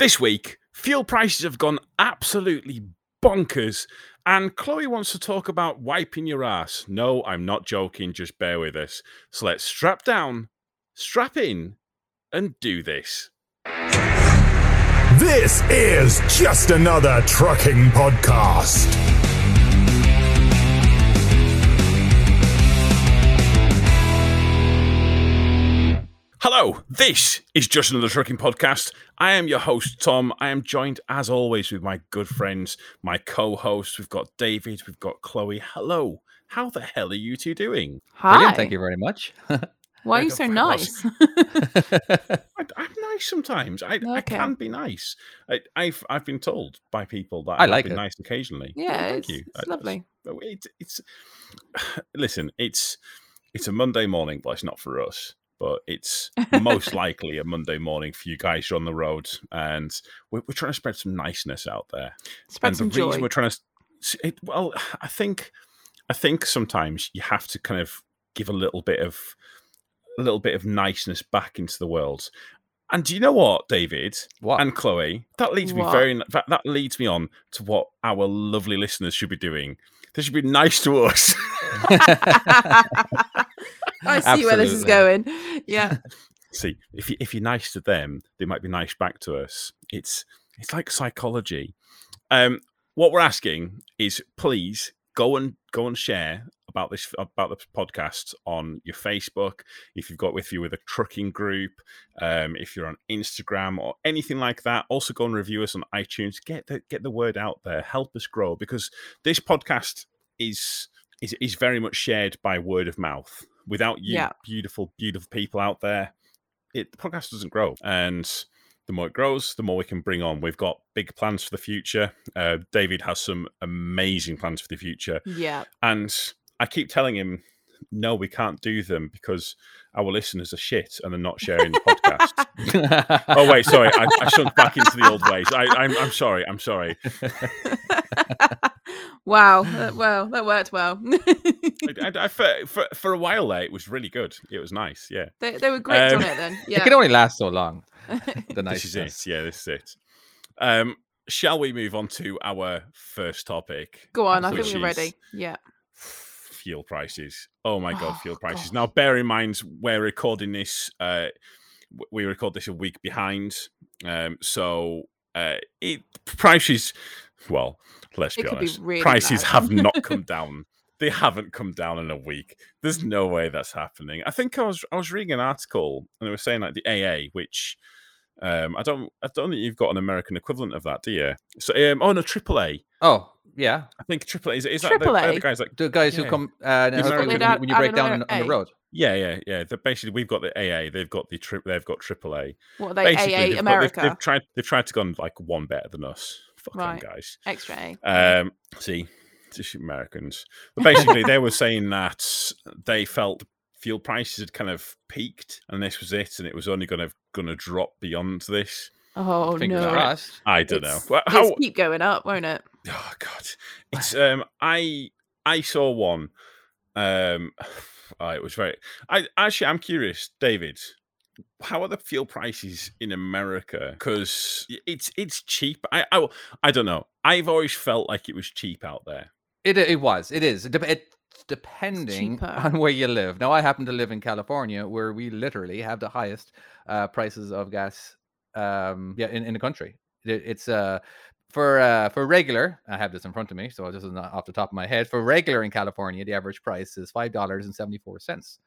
This week, fuel prices have gone absolutely bonkers, and Chloe wants to talk about wiping your ass. No, I'm not joking, just bear with us. So let's strap down, strap in, and do this. This is just another trucking podcast. Hello, this is just another trucking podcast. I am your host, Tom. I am joined, as always, with my good friends, my co hosts. We've got David, we've got Chloe. Hello, how the hell are you two doing? Hi. Brilliant, thank you very much. Why are you so nice? I, I'm nice sometimes. I, I can be nice. I, I've I've been told by people that I I've like been it. nice occasionally. yeah, Thank it's, you. it's Uh, lovely. But It's, it's listen. It's it's a Monday morning, but it's not for us. But it's most likely a Monday morning for you guys who are on the road, and we're, we're trying to spread some niceness out there. Spread and some the joy. reason we're trying to, it, well, I think, I think sometimes you have to kind of give a little bit of, a little bit of niceness back into the world. And do you know what, David What? and Chloe? That leads me very. That, that leads me on to what our lovely listeners should be doing. They should be nice to us. I see where this is going. Yeah. See, if you, if you're nice to them, they might be nice back to us. It's it's like psychology. Um, what we're asking is, please go and go and share about this about the podcast on your Facebook. If you've got with you with a trucking group, um, if you're on Instagram or anything like that, also go and review us on iTunes. Get the get the word out there. Help us grow because this podcast is is is very much shared by word of mouth. Without you, Yeah. beautiful, beautiful people out there, it the podcast doesn't grow. And the more it grows, the more we can bring on. We've got big plans for the future. Uh, David has some amazing plans for the future, Yeah. and I keep telling him, no, we can't do them because our listeners are shit and they're not sharing the podcast. oh wait, sorry, I, I sunk back into the old ways. I, I'm, I'm sorry. I'm sorry. wow. That, well, that worked well. I, I, I- for, for for a while there, it was really good. It was nice. Yeah. they, they were great Um, on it then. It can only last so long. The This is niceness. it. Yeah, this is it. Um, shall we move on to our first topic? Go on. I think which we're ready. Yeah. Fuel prices. Oh my god, Oh, fuel prices. God. Now, bear in mind we're recording this. Uh, we record this a week behind. Um, so uh, it prices. Well, let's It be could be honest. really prices bad. have not come down. They haven't come down in a week. There's no way that's happening. I think I was I was reading an article and they were saying like the AA, which um, I don't I don't think you've got an American equivalent of that, do you? So um, oh no, AAA. Oh, yeah. I think AAA is, is that the, they're the guys like The guys Yeah. who come uh, The help American- when, you- when you break down on, on the road. yeah yeah yeah. They're basically we've got the AA, they've got the tri- they've got AAA. What are they? Basically, AA they've got- they've- America. they've, tried they've tried to go on like one better than us. Fuck them Right. guys. Extra A. Um, see, just Americans. But basically, they were saying that they felt fuel prices had kind of peaked, and this was it, and it was only going to going to drop beyond this. Oh Fingers no. crossed. I don't It's- know. Well, It's keep going up, won't it? Oh God, it's um. I I saw one. Um, oh, it was very. I actually, I'm curious, David. How are the fuel prices in America? Because it's it's cheap. I, I I don't know. I've always felt like it was cheap out there. It it was. It is. It, dep- it's depending on where you live. Now, I happen to live in California, where we literally have the highest uh, prices of gas. Um, yeah, in, in the country. It, it's uh for uh for regular. I have this in front of me, so this is not off the top of my head. For regular in California, the average price is five dollars and seventy four cents.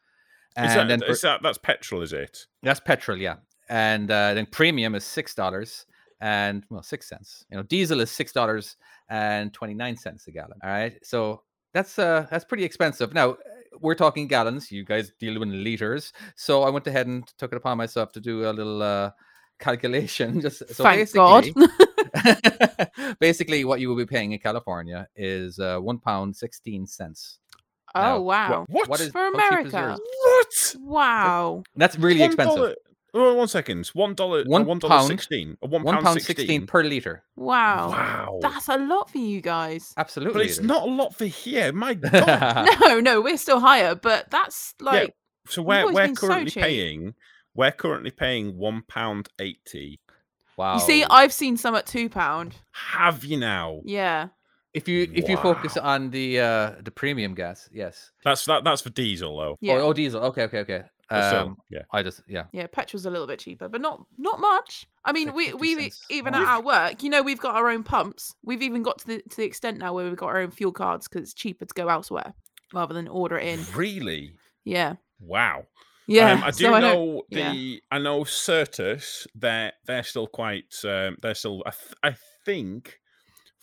And Is that, then is that that's petrol? Is it? that's petrol, yeah. And uh, then premium is six dollars and well six cents. You know, diesel is six dollars and twenty nine cents a gallon. All right, so that's uh that's pretty expensive. Now we're talking gallons. You guys deal in liters, so I went ahead and took it upon myself to do a little uh calculation. Just so Thank God. basically, basically, what you will be paying in California is uh, one pound sixteen cents. Oh Now, wow. What? What is For how cheap is America. What? Wow. That's really One expensive. Oh, one second. One dollar. Uh, one One dollar pound- sixteen. A one One pound pound sixteen. sixteen per liter. Wow. Wow. That's a lot for you guys. Absolutely, but it's not a lot for here. My God. No, no, we're still higher, but that's like so we're we're been so currently paying. We're currently paying one pound eighty Wow. You see, I've seen some at two pound. Have you now? Yeah. If you if you focus on the uh the premium gas, yes. That's that, that's for diesel though. Yeah. Oh, oh, diesel. Okay, okay, okay. But still, Um, yeah. I just yeah. Yeah, petrol's a little bit cheaper, but not not much. I mean, like we we cents even more. at our work, you know, we've got our own pumps. We've even got to the to the extent now where we've got our own fuel cards because it's cheaper to go elsewhere rather than order it in. Really? Yeah, Wow. yeah. Um, I do so I don't- know yeah. the. I know Certas. They're they're still quite. Um, they're still. I, th- I think,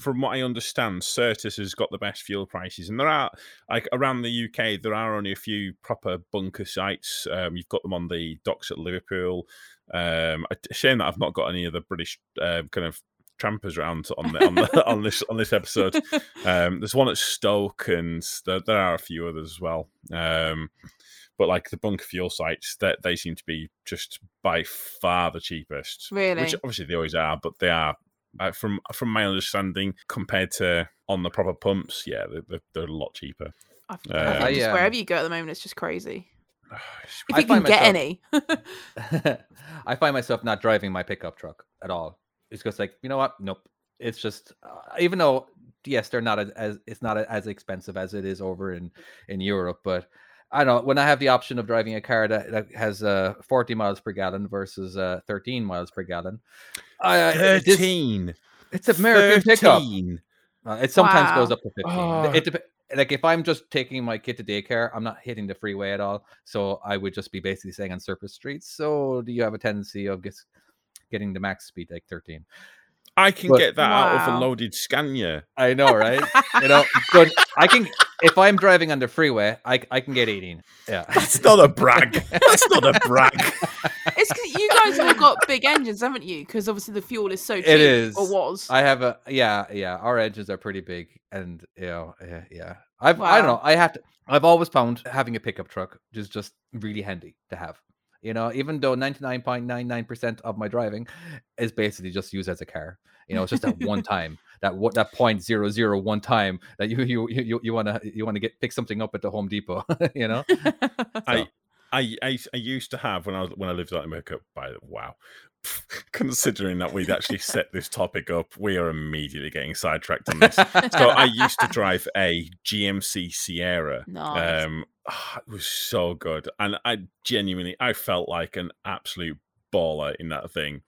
from what I understand, Certas has got the best fuel prices, and there are like around the UK. There are only a few proper bunker sites. Um, you've got them on the docks at Liverpool. Um, shame that I've not got any of the British uh, kind of trampers around on the, on, the, on this on this episode. Um, there's one at Stoke, and there, there are a few others as well. Um, but like the bunker fuel sites, that they seem to be just by far the cheapest. Really? which obviously they always are, but they are. Uh, from from my understanding, compared to on the proper pumps, yeah, they're, they're, they're a lot cheaper. I've, Uh, I think I, just um, wherever you go at the moment, it's just crazy. If I you can find get myself- any. I find myself not driving my pickup truck at all. It's just like you know what? Nope. It's just uh, even though yes, they're not as, as it's not as expensive as it is over in in Europe, but I don't know when I have the option of driving a car that, that has uh, 40 miles per gallon versus uh, 13 miles per gallon. I, I- this- Thirteen. it's American pickup. Uh, it sometimes goes up to 15. Oh. It dep- like if I'm just taking my kid to daycare, I'm not hitting the freeway at all. So I would just be basically saying on surface streets. So do you have a tendency of gets, getting the max speed like 13? I can But- get that out of a Wow. loaded Scania. I know, right? you know, but I can if I'm driving on the freeway, I I can get 18. Yeah. That's not a brag. That's not a brag. It's because you guys have got big engines, haven't you? Because obviously the fuel is so cheap. It is. Or was. I have a yeah, yeah. Our engines are pretty big, and you know, yeah, yeah. I've I don't know. I have to. I've always found having a pickup truck is just really handy to have. You know, even though ninety nine point nine nine percent of my driving is basically just used as a car. You know, it's just that one time, that what that point zero zero one time that you you you you want to you want to get pick something up at the Home Depot. you know, I, I, I, I used to have when I was when I lived out in America. By the wow, considering that we'd actually set this topic up, we are immediately getting sidetracked on this. so I used to drive a GMC Sierra. Nice. Um, ah, it was so good, and I genuinely I felt like an absolute baller in that thing.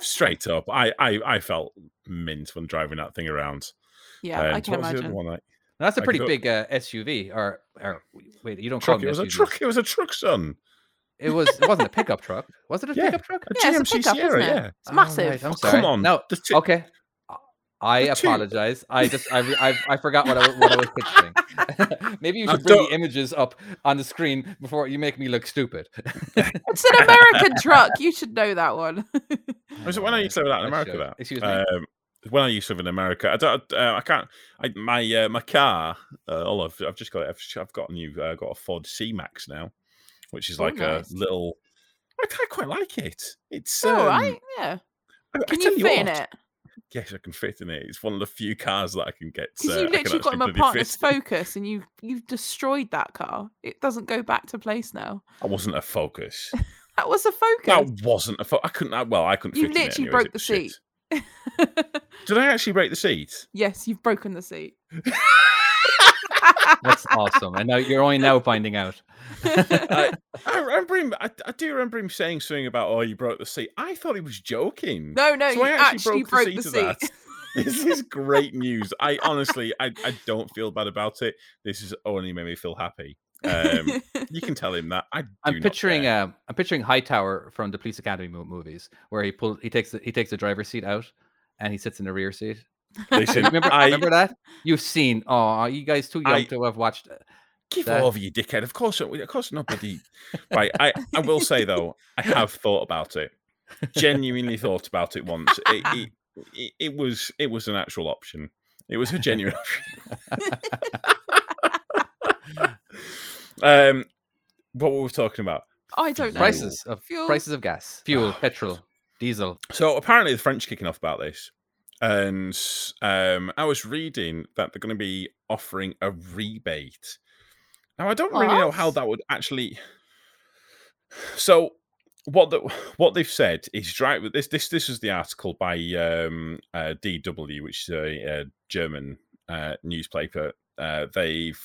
Straight up, I, I I felt mint when driving that thing around. yeah, Um, I can what was the other imagine. one I- that's a pretty big uh, SUV. Or, or wait, you don't truck. call It them was a truck. It was a truck, son. It was. It wasn't a pickup truck. Was it a Yeah. pickup truck? A Yeah, it's a GMC pickup, Sierra. isn't it? Yeah. It's Oh, massive. right, I'm Oh, sorry. come on. No, The two- okay. I The two- apologize. I just I, I I forgot what I what I was picturing. Maybe you I should bring don't- the images up on the screen before you make me look stupid. It's an American truck. You should know that one. Was it when I used to live out in I America? That Excuse me. Um, when I used to live in America, I don't. Uh, I can't. I, my uh, my car. Uh, all I've, I've just got. I've, I've got a new. Uh, got a Ford C Max now, which is Oh, like nice. a little. I, I quite like it. It's All um, right. Yeah. I- I Can tell you fit in it? Yes, I can fit in it. It's one of the few cars that I can get. Because uh, you I literally got actually him a bloody partner's. Focus, and you you've destroyed that car. It doesn't go back to place now. I wasn't a Focus. That was a Focus. that wasn't a. Fo- I couldn't. I, well, I couldn't. You fit in it literally broke the seat. Did I actually break the seat? yes, you've broken the seat. That's awesome. And now you're only now finding out. I, I remember him. I, I do remember him saying something about, "Oh, you broke the seat." I thought he was joking. no, no, So you I actually, actually broke broke the the seat seat. that. This is great news. I honestly, I, I don't feel bad about it. This has only made me feel happy. Um, you can tell him that. I do I'm picturing care. um I'm picturing Hightower from the Police Academy movies where he pulls he takes the, he takes the driver's seat out and he sits in the rear seat. Listen, remember, I remember that? You've seen. Oh, you guys too young I- to have watched. uh, give that- over, you dickhead. Of course, of course, nobody. right. I, I will say though, I have thought about it. Genuinely thought about it once. It, it, it, it was it was an actual option. It was a genuine option. um, what were we talking about? I don't know. prices of Fuel. prices of gas, fuel, petrol, diesel. So apparently the French kicking off about this, and um, I was reading that they're going to be offering a rebate. Now I don't really know how that would actually. So what the, what they've said is drive this this this is the article by um, uh, DW, which is a, a German uh, newspaper. Uh, they've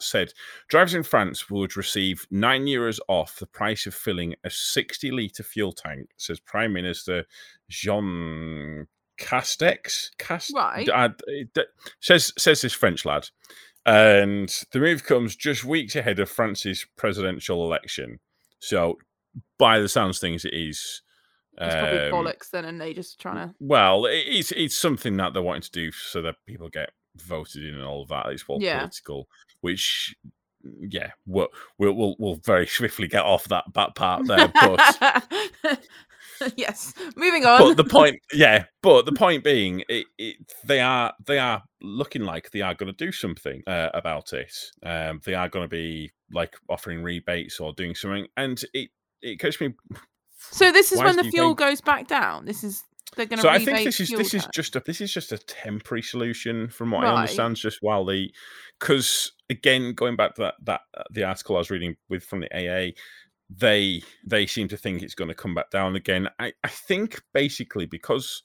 said drivers in France would receive nine euros off the price of filling a 60 litre fuel tank, says Prime Minister Jean Castex. Cast- Right. uh, says says this French lad. And the move comes just weeks ahead of France's presidential election. So, by the sounds things, it is. It's probably um, bollocks then, and they just trying to. well, it's it's something that they're wanting to do so that people get voted in and all of that. It's all Yeah. political, which yeah, we'll, we'll we'll we'll very swiftly get off that that part there. But yes. Moving on. but the point, yeah, but the point being, it, it they are they are looking like they are going to do something uh, about it. Um, they are going to be like offering rebates or doing something, and it it catches me so this is when the fuel think- goes back down. This is they're going to. so I think this is this is just a this is just a temporary solution from what I Right. understand. Just while the because again going back to that that uh, the article I was reading with from the AA, they they seem to think it's going to come back down again. I I think basically because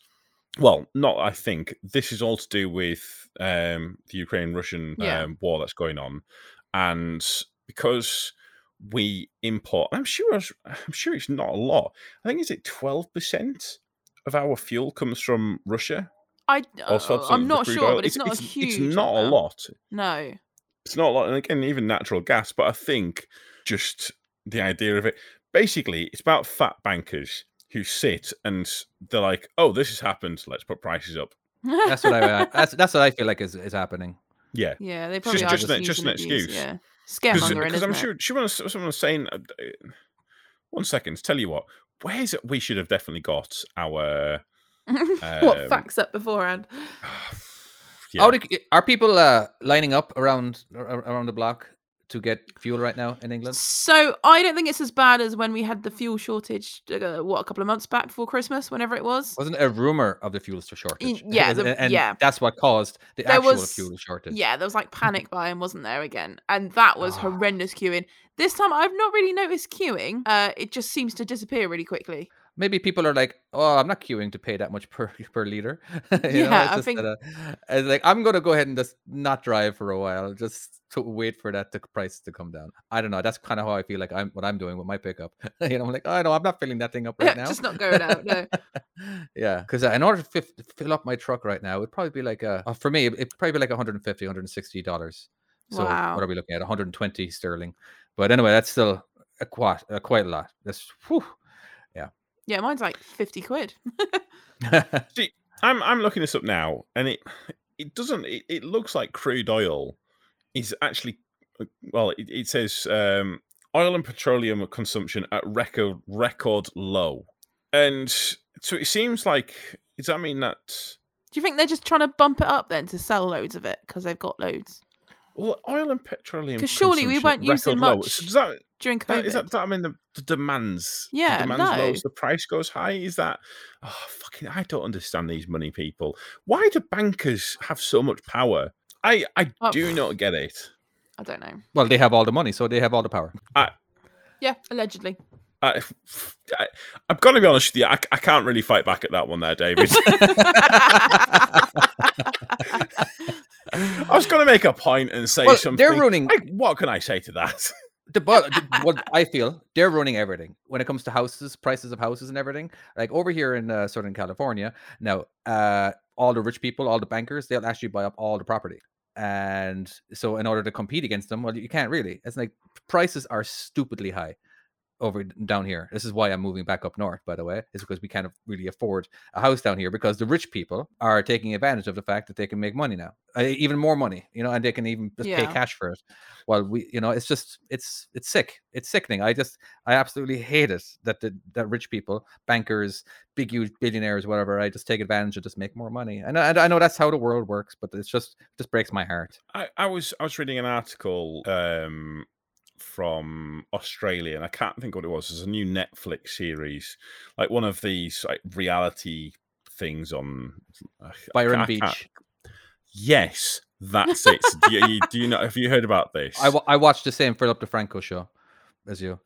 well not I think this is all to do with um the Ukraine Russian Yeah. um, war that's going on, and because we import I'm sure it's- I'm sure it's not a lot. I think is it twelve percent of our fuel comes from Russia. I. Uh, I'm not sure, oil. but it's, not a huge. It's not a lot. No. It's not a lot, and again, even natural gas. But I think just the idea of it, basically, it's about fat bankers who sit and they're like, "Oh, this has happened. Let's put prices up." That's what I. That's that's what I feel like is, is happening. Yeah, yeah, they probably just- are just just, an- just using an abuse, excuse. Yeah. because Scaremongering, isn't I'm it? sure she was someone was saying. Uh, uh, one second, tell you what. Where's it? We should have definitely got our. what um, facts up beforehand? Yeah. How are people uh, lining up around around the block to get fuel right now in England? So I don't think it's as bad as when we had the fuel shortage. Uh, what a couple of months back before Christmas, whenever it was. Wasn't there a rumor of the fuel shortage? yeah, and, the- and yeah. that's what caused the There actual was- fuel shortage. Yeah, there was like panic buying, wasn't there again? And that was Ah. horrendous queuing. This time I've not really noticed queuing. Uh, it just seems to disappear really quickly. Maybe people are like, "Oh, I'm not queuing to pay that much per per liter." You know, Yeah, it's I just think- that, uh, it's like I'm gonna go ahead and just not drive for a while, just to wait for that the price to come down. I don't know. That's kind of how I feel like I'm what I'm doing with my pickup. you know, I'm like, oh no, I'm not filling that thing up right now. just not going out. No. yeah, because in order to fill up my truck right now, it'd probably be like a uh, for me, it'd probably be like 150, 160 dollars. So Wow. what are we looking at? 120 sterling. But anyway, that's still a quite a quite a lot. That's whew. Yeah, mine's like fifty quid. I'm I'm looking this up now, and it it doesn't. It, it looks like crude oil is actually uh, well. It, it says um, oil and petroleum consumption at record record low, and so it seems like does that mean that Do you think they're just trying to bump it up then to sell loads of it because they've got loads well oil and petroleum. Because surely we weren't using much So does that, during that COVID? is that, does that mean the, the demands the Yeah, demands no. as the price goes high is that oh fucking I don't understand these money people why do bankers have so much power I I Oh, do not get it I don't know. well, they have all the money, so they have all the power. Yeah, allegedly. I, I I'm gonna be honest with you I, I can't really fight back at that one there David I was gonna make a point and say Well, something they're ruining- I- what can I say to that the, but what I feel they're running everything when it comes to houses, prices of houses, and everything. Like over here in uh, Southern California, now uh, all the rich people, all the bankers, they'll actually buy up all the property. And so, in order to compete against them, well, you can't really. It's like prices are stupidly high over down here. This is why I'm moving back up north, by the way, is because we can't really afford a house down here because the rich people are taking advantage of the fact that they can make money now, uh, even more money, you know, and they can even just pay cash for it. While we, you know, it's just it's it's sick. It's sickening. I just I absolutely hate it that the that rich people, bankers, big huge billionaires, whatever, I just take advantage of just make more money. And I, I know that's how the world works, but it's just just breaks my heart. I, I was I was reading an article um, from Australia, and I can't think what it was. There's a new Netflix series, like one of these like reality things on I- I Byron I Beach. Yes, that's it. So do, you, do you know? Have you heard about this? I, watched the same Philip DeFranco show as you.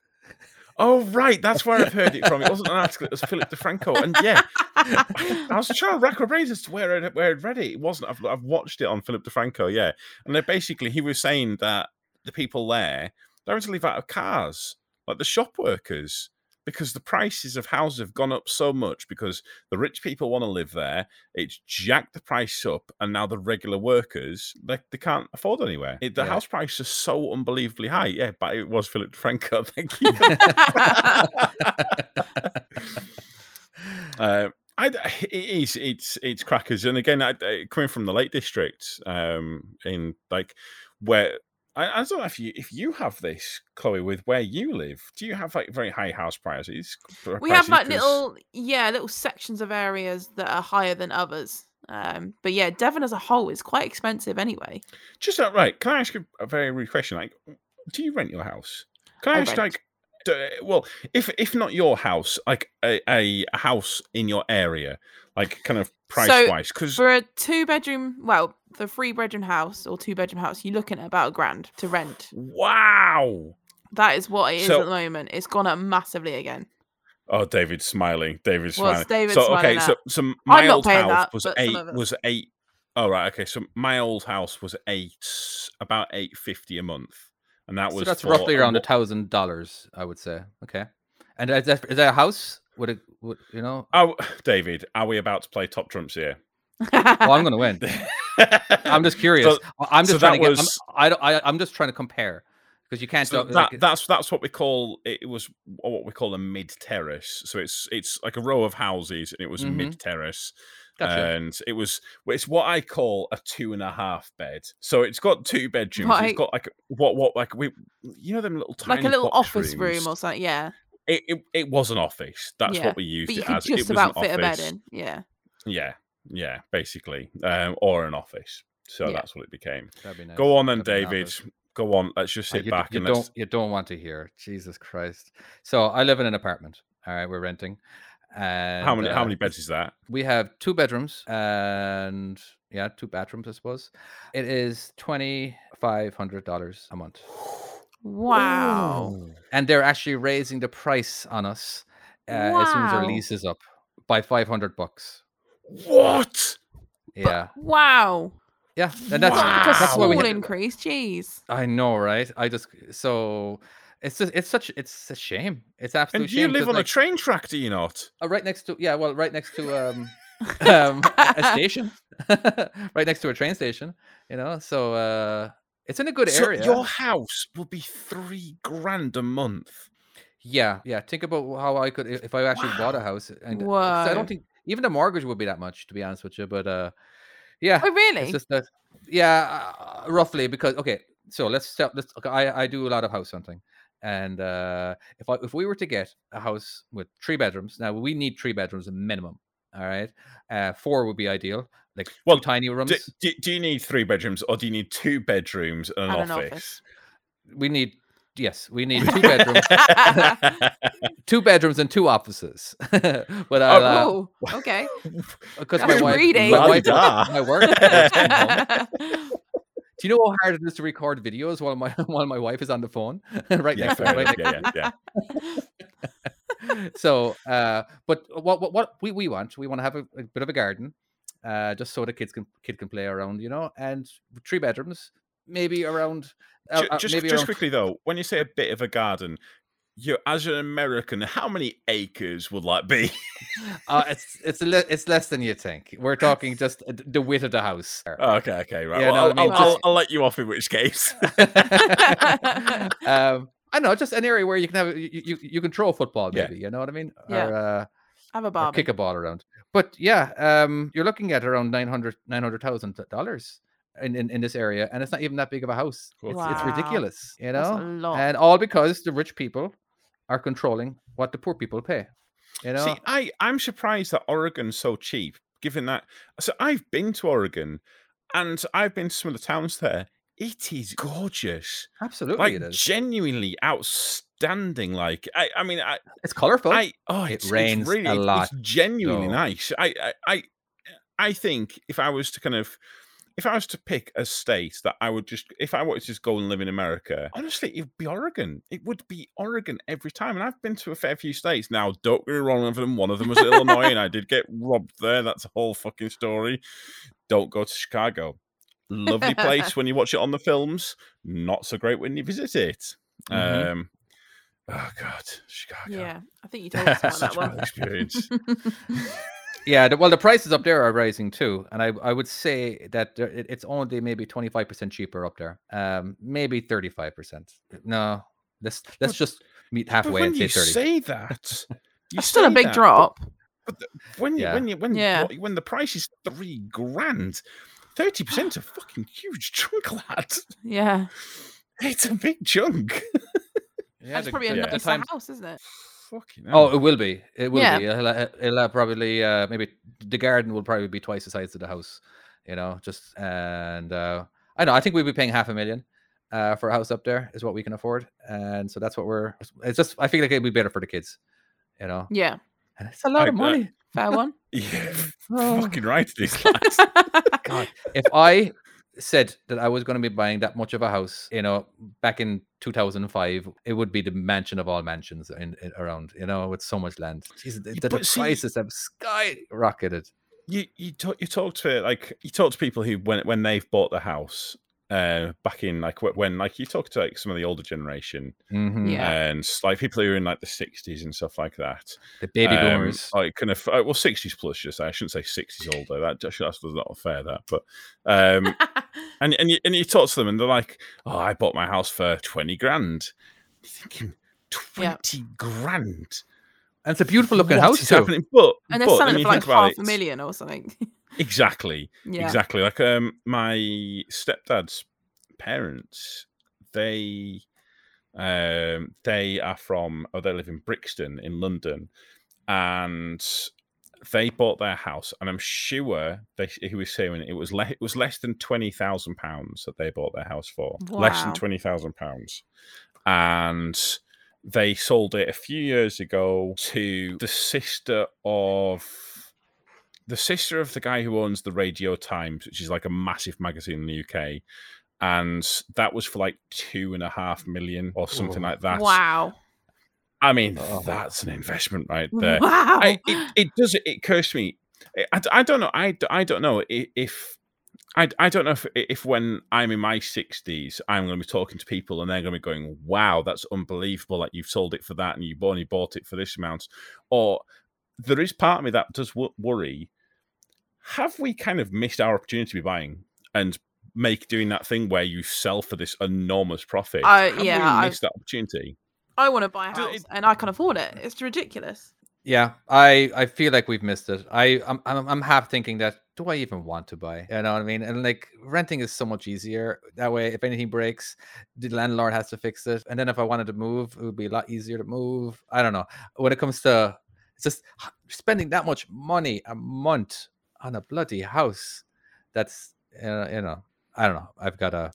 Oh right, that's where I've heard it from. It wasn't an article; it was Philip DeFranco. And yeah, I was trying to rack my brains as to where I, where I'd read it. It wasn't. I've, I've watched it on Philip DeFranco. Yeah, and basically he was saying that the people there they're having to live out of cars, like the shop workers, because the prices of houses have gone up so much because the rich people want to live there. It's jacked the price up, and now the regular workers they, they can't afford anywhere. It, the Yeah. house price is so unbelievably high. Yeah, but it was Philip DeFranco. Thank you. Uh, I, it is it's it's crackers, and again, I, I- coming from the Lake District, um, in like where I, I don't know if you if you have this, Chloe, with where you live. Do you have like very high house prices? we have like little yeah little sections of areas that are higher than others um but yeah devon as a whole is quite expensive anyway Just that right? Can I ask you a very rude question? Like, do you rent your house? Can I, I ask, rent. like, well, if if not your house, like a, a, house in your area, like kind of price wise, because for a two bedroom well the three bedroom house or two bedroom house you're looking at about a grand to rent wow. that is what it is So- at the moment it's gone up massively again Oh, David's smiling. David's smiling. David so smiling okay, so at? so my I'm old house that, was eight was eight. Oh right, okay. So my old house was eight about eight fifty a month, and that so was that's for roughly around a thousand dollars, I would say. Okay. And is that, is that a house? Would it? Would, you know? Oh, David, are we about to play top trumps here? Well, I'm going to win. I'm just curious. So- I'm so just trying that to get. was- I'm, I. I, I'm just trying to compare because you can't. So do- that, like, that's that's what we call it was what we call a mid terrace. So it's it's like a row of houses, and it was Mhm. mid terrace. Gotcha. And it was it's what I call a two and a half bed. So it's got two bedrooms. Right. It's got like what what like we you know them little tiny like a little office rooms? room or something yeah It, it it was an office. That's Yeah, what we used but you it could as. just it was about fit a bed in yeah Yeah, yeah, basically, um, or an office. So Yeah. that's what it became. That'd be nice. Go on then, That'd David. Go on. Let's just Uh, sit you, back you and don't let's. you don't want to hear jesus christ so i live in an apartment all right we're renting and How many how uh, many beds is that? we have two bedrooms and yeah two bathrooms i suppose. It is $2500 a month. Wow. And they're actually raising the price on us uh, as soon as our lease is up by 500 bucks. What? yeah. Wow. Yeah and that's That's like a that's why we small increase jeez. I know right? I just so it's just it's such it's a shame it's absolutely And you shame live 'cause, on like, a train track, do you not? Uh, right next to yeah, well, right next to um, um a station, right next to a train station. You know, so uh, it's in a good So area. your house will be three grand a month. Yeah, yeah. Think about how I could if if I actually bought a Wow. house, and 'cause I don't think even the mortgage would be that much, to be honest with you. But uh, yeah, oh really it's just that yeah, uh, roughly because okay. So let's step. Let's. Okay, I I do a lot of house hunting, and uh, if I if we were to get a house with three bedrooms, now we need three bedrooms a minimum. All right, uh, four would be ideal. Like Well, two tiny rooms. Do, do, do you need three bedrooms or do you need two bedrooms and an And an office? office. we need yes, we need two bedrooms, two bedrooms and two offices. but I'll, uh, oh okay because my that's wife, my wife, my work. Works from home. Do you know how hard it is to record videos while my while my wife is on the phone? right yeah, next to right yeah, yeah, yeah. so uh but what what, what we, we want we want to have a, a bit of a garden uh just so the kids can kid can play around you know and three bedrooms maybe around uh, uh, just maybe just around, quickly though, when you say a bit of a garden, you as an American, how many acres would that be? uh, it's it's a le- it's less than you think we're talking just uh, the width of the house okay, okay, right. Yeah, well, no, I I'll, mean, I'll, just- I'll let you off in which case. um I know, just an area where you can have you you, you can throw a football, Yeah. maybe you know what I mean, Yeah. or uh, have a or barbie kick a ball around. But yeah, um, you're looking at around 900 900000 dollars in, in in this area, and it's not even that big of a house. It's, it's ridiculous, you know, and all because the rich people are controlling what the poor people pay. You know, See, I I'm surprised that Oregon's so cheap, given that. So I've been to Oregon, and I've been to some of the towns there. It is gorgeous, absolutely like it is. genuinely outstanding. Like I, I mean, I, It's colorful. I, oh, It rains it's really, a lot, It's genuinely though. nice. I, I, I, I think if I was to kind of, if I was to pick a state that I would just, if I wanted to just go and live in America, honestly, it would be Oregon. It would be Oregon every time. And I've been to a fair few states now. Don't get me wrong with them. One of them was Illinois, and I did get robbed there. That's a whole fucking story. Don't go to Chicago. Lovely place when you watch it on the films. Not so great when you visit it. Mhm. Um, oh god, Chicago. Yeah, I think you told us about that one. experience. Yeah, well, the prices up there are rising too, and I I would say that it's only maybe twenty five percent cheaper up there. Um, maybe thirty five percent. No, let's let's But- just meet But halfway when and say you thirty. say that, you That's still a big that, drop. But the, when you Yeah. when you when Yeah. what- when the price is three grand, thirty percent a fucking huge chunk, lad. Yeah, It's a big chunk. yeah, that's the- probably a the- yeah. the nicer house, isn't it? Fucking Oh, it will be. It will Yeah. be. It'll, uh, it'll have probably uh, maybe the garden will probably be twice the size of the house. You know, just and uh, I know. I think we'd be paying half a million uh, for a house up there is what we can afford, and so that's what we're. It's just I feel like it'd be better for the kids. You know, Yeah, and it's a lot I- of uh, money. fair one. yeah, Oh. fucking right. It is. lad. God, if I said that I was going to be buying that much of a house, you know, back in 2005, it would be the mansion of all mansions in, in around, you know, with so much land. Jesus, the, the prices have skyrocketed. you you talk you talk to like you talk to people who when when they've bought the house uh back in like when like you talk to like some of the older generation Mhm. Yeah. and like people who are in like the 60s and stuff like that The baby um, boomers. like kind of uh, well 60s plus just i shouldn't say 60s older that just that's not fair that but um and and you, and you talk to them and they're like oh i bought my house for 20 grand you're thinking 20 Yeah. grand And it's a beautiful looking What house is too. happening but and they're but selling it for like half it, a million or something. exactly yeah. Exactly. Like um my stepdad's parents, they um they are from oh they live in Brixton in London and they bought their house and I'm sure they he was saying it was le- it was less than twenty thousand pounds that they bought their house for. Less than twenty thousand pounds. And they sold it a few years ago to the sister of the sister of the guy who owns the Radio Times, which is like a massive magazine in the UK, and that was for like two and a half million or something Ooh. like that. Wow. I mean, Oh. that's an investment right there. Wow. I, it, it does it occurs to me I, I, I don't know I, d- I don't know i- if I, I don't know if if when I'm in my 60s I'm going to be talking to people and they're going to be going wow that's unbelievable that you've sold it for that and you only bought it for this amount or there is part of me that does worry have we kind of missed our opportunity to be buying and make doing that thing where you sell for this enormous profit I- have yeah, we I- missed that opportunity I want to buy a house it- and I can afford it. It's ridiculous. Yeah, I I feel like we've missed it. I I'm I'm, I'm half thinking that do I even want to buy? You know what I mean? And like renting is so much easier. That way, if anything breaks, the landlord has to fix it. And then if I wanted to move, it would be a lot easier to move. I don't know. When it comes to it's just spending that much money a month on a bloody house, that's uh, you know I don't know. I've got a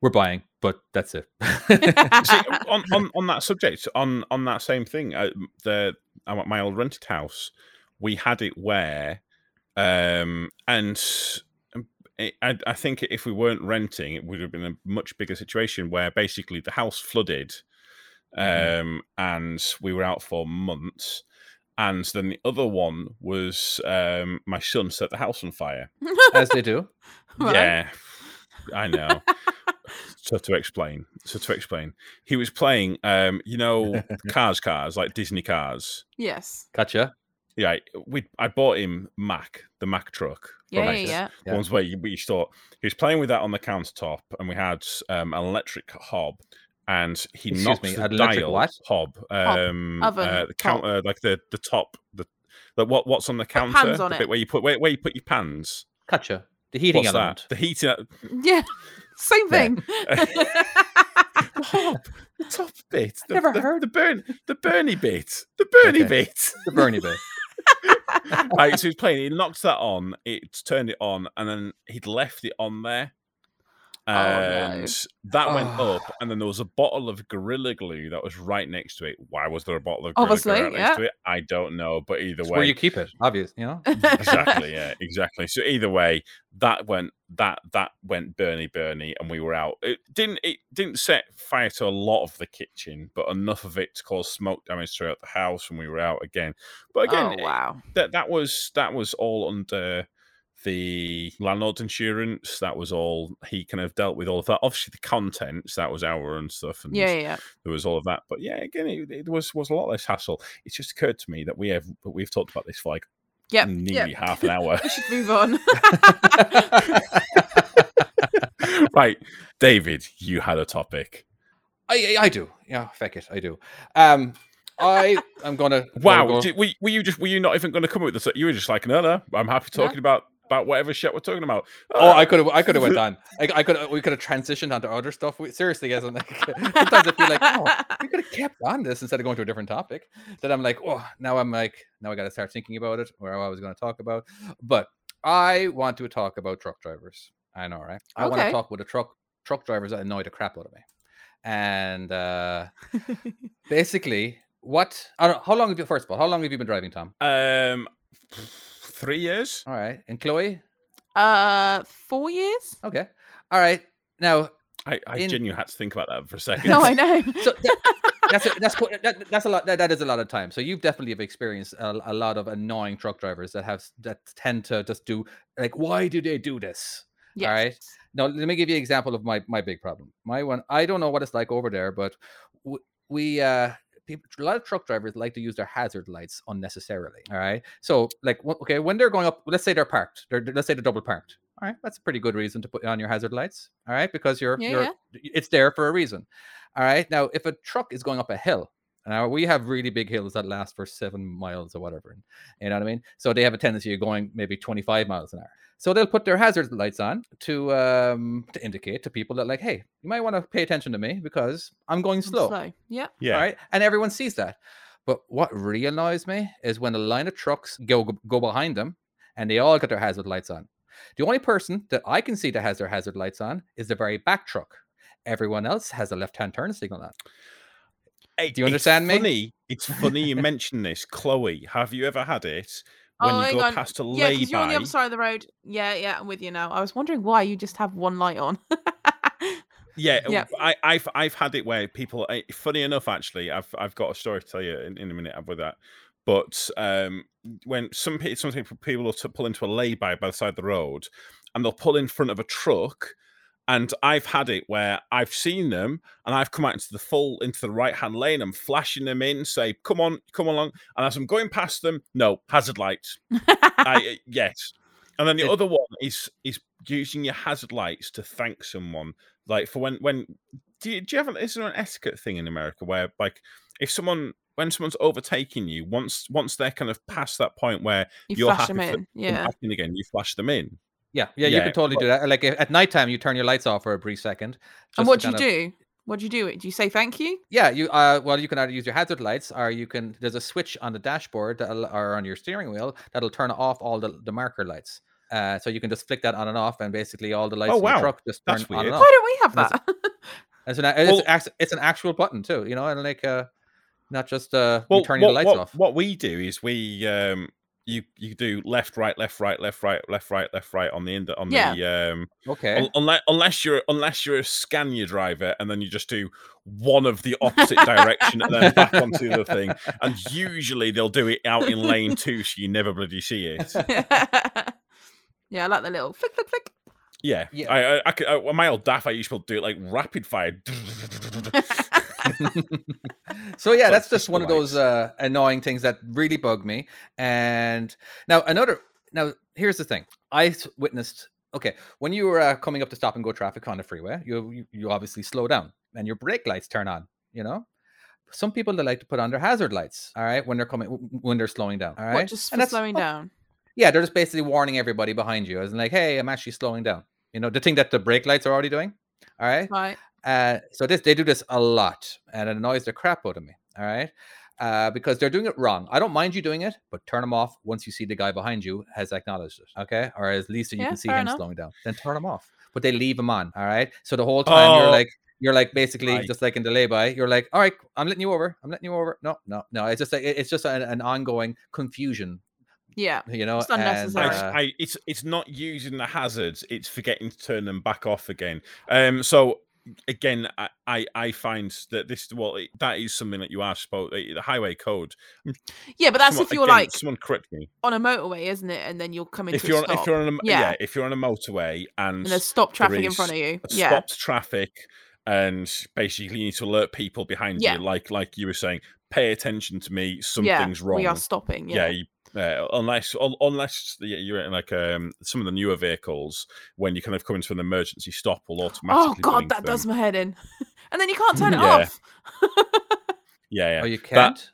we're buying, but that's it. See, on, on on that subject, on on that same thing, uh, the uh, my old rented house, we had it where, um, and um, it, I, I think if we weren't renting, it would have been a much bigger situation where basically the house flooded, Mhm. um, and we were out for months. And then the other one was um, my son set the house on fire. As they do. Right. Yeah, I know. so to explain, so to explain, he was playing, um, you know, cars, cars like Disney cars. Yes. Gotcha. Yeah, we I bought him Mack, the Mack truck. Yeah, from yeah, us. yeah. Yeah. Ones where you, we thought he was playing with that on the countertop, and we had um, an electric hob, and he Excuse knocked me, the an electric dial what? hob, um, Oven uh, the top. counter, like the the top, the like what what's on the pans counter, on the it. bit where you put where, where you put your pans. Gotcha. The heating What's element. that? The heating. Yeah. Same Yeah. thing. The hob, the top bit. The, Never the, heard- the burn, the Bernie bit, the Bernie Okay. bit. The Bernie bit. right, so he's playing. He knocked that on. It turned it on, and then he'd left it on there, Oh, no. and that went Oh. up. And then there was a bottle of Gorilla Glue that was right next to it. Why was there a bottle of Gorilla Obviously, Glue right next to it? I don't know, but either It's way, where you keep it, obvious, you know? exactly, yeah, exactly. So either way, that went that that went Bernie Bernie, and we were out. It didn't it didn't set fire to a lot of the kitchen, but enough of it to cause smoke damage throughout the house when we were out again. But again, oh it- wow. that that was that was all under the landlord insurance. That was all he kind of dealt with all of that. Obviously, the contents that was our and stuff, and Yeah, yeah, yeah. there was all of that. But yeah, again, it, it was was a lot less hassle. It just occurred to me that we have we've talked about this for like Yep. nearly yep. half an hour. we should move on. right, David, you had a topic. I, I I do. Yeah, feck it, I do. Um, I am gonna. Wow, gonna go- did, were, were you just were you not even going to come up with this? You were just like, no, no, I'm happy No. talking about about whatever shit we're talking about. Oh, Uh, I could have. I could have went on. I, I could. We could have transitioned onto other stuff. We, seriously, guys. I'm like, sometimes I feel like, oh, we could have kept on this instead of going to a different topic. That I'm like, oh, now I'm like, now I got to start thinking about it, or what I was going to talk about. But I want to talk about truck drivers. I know, right? I want to talk with the truck truck drivers that annoy the crap out of me. And uh basically, what? I don't. How long have you? First of all, how long have you been driving, Tom? um, three years. All right, and Chloe. uh, four years? Okay. All right. Now, I, I In- genuinely had to think about that for a second. No, I know. so that, that's a, that's quite- that, that's a lot. That, that is a lot of time. So you've definitely have experienced a, a lot of annoying truck drivers that have that tend to just do like, why do they do this? yes. right. Now let me give you an example of my my big problem. My one, I don't know what it's like over there, but w- we uh people a lot of truck drivers like to use their hazard lights unnecessarily. All right. So like okay, when they're going up, let's say they're parked. They're let's say they're double parked. All right, that's a pretty good reason to put on your hazard lights. All right, because you're Yeah, you're yeah. it's there for a reason. All right. Now, if a truck is going up a hill, now we have really big hills that last for seven miles or whatever. You know what I mean? So they have a tendency of going maybe 25 miles an hour. So they'll put their hazard lights on to um to indicate to people that like, hey, you might want to pay attention to me because I'm going I'm slow. Slow. Yep. yeah, All right. And everyone sees that. But what really annoys me is when a line of trucks go go behind them and they all got their hazard lights on. The only person that I can see that has their hazard lights on is the very back truck. Everyone else has a left-hand turn signal on. Hey, Do you it's understand me? Funny, it's funny you mention this, Chloe. Have you ever had it when oh, you hang go on. past a yeah, lay because you're on the other side of the road. Yeah, yeah, I'm with you now. I was wondering why you just have one light on. Yeah, Yeah. I, I've I've had it where people. eh, Funny enough, actually, I've I've got a story to tell you in, in a minute with that. But um, when some people, some people people will pull into a lay-by by the side of the road, and they'll pull in front of a truck, and I've had it where I've seen them, and I've come out into the full into the right-hand lane. I'm flashing them in, say, "Come on, come along," and as I'm going past them, no hazard lights. I, uh, yes. And then the other one is is using your hazard lights to thank someone, like for when when do you, do you have an, is there an etiquette thing in America where like if someone when someone's overtaking you once once they're kind of past that point where you you're flash happy them in. them Yeah. again, you flash them in. Yeah, yeah, you Yeah, can totally do that. Like if, at nighttime, you turn your lights off for a brief second. And what do you of- do? What do you do? Do you say thank you? Yeah, you uh well you can either use your hazard lights or you can there's a switch on the dashboard or on your steering wheel that'll turn off all the, the marker lights. Uh so you can just flick that on and off and basically all the lights Oh, in the truck just turn on and off. Why don't we have that? It's an it's, Well- it's an actual button too, you know, and like uh not just uh Well, you turn what, your lights what, off. what we do is we um you you do left right left right left right left right left right on the end on Yeah. the um Okay. unless unless you're unless you're a Scania driver and then you just do one of the opposite direction and then back onto the thing and usually they'll do it out in lane two so you never bloody see it yeah, I like the little flick, flick, flick. yeah Yeah. I, I, I, could, I my old daft I used to do it like rapid fire so yeah, that's just one of those uh, annoying things that really bug me. And now another. Now here's the thing. I witnessed. Okay, when you were uh, coming up to stop and go traffic on the freeway, you, you you obviously slow down and your brake lights turn on. You know, some people they like to put on their hazard lights. All right, when they're coming when they're slowing down. All right, What, just And that's- slowing oh, down? Yeah, they're just basically warning everybody behind you, as in like, hey, I'm actually slowing down. You know, the thing that the brake lights are already doing. All right. Right. Uh, so this they do this a lot, and it annoys the crap out of me. All right, uh, because they're doing it wrong. I don't mind you doing it, but turn them off once you see the guy behind you has acknowledged it. Okay, or at least you Yeah, can see him enough. slowing down. Then turn them off. But they leave them on. All right. So the whole time you're Oh. like. You're like basically Right. just like in the lay-by. You're like, all right, I'm letting you over. I'm letting you over. No, no, no. It's just like it's just an, an ongoing confusion Yeah. You know, It's and, unnecessary. I, uh, I, it's it's not using the hazards; it's forgetting to turn them back off again. Um, so again, I I, I find that this well that is something that you are supposed the highway code. Mm, yeah, but that's someone- if you're again, like someone correct me on a motorway, isn't it? And then you'll come into if you're if you're on a yeah. Yeah. if you're on a motorway and, and there's stop traffic in front of you. Yeah. stopped traffic and basically you need to alert people behind Yeah. you, like like you were saying, pay attention to me, yeah. something's wrong. We are stopping. yeah, Yeah. you, uh, unless un- unless yeah, you're in like um some of the newer vehicles when you kind of come into an emergency stop will automatically Oh god, that them. does my head in. and then you can't turn it Yeah. off. yeah yeah oh, you can't.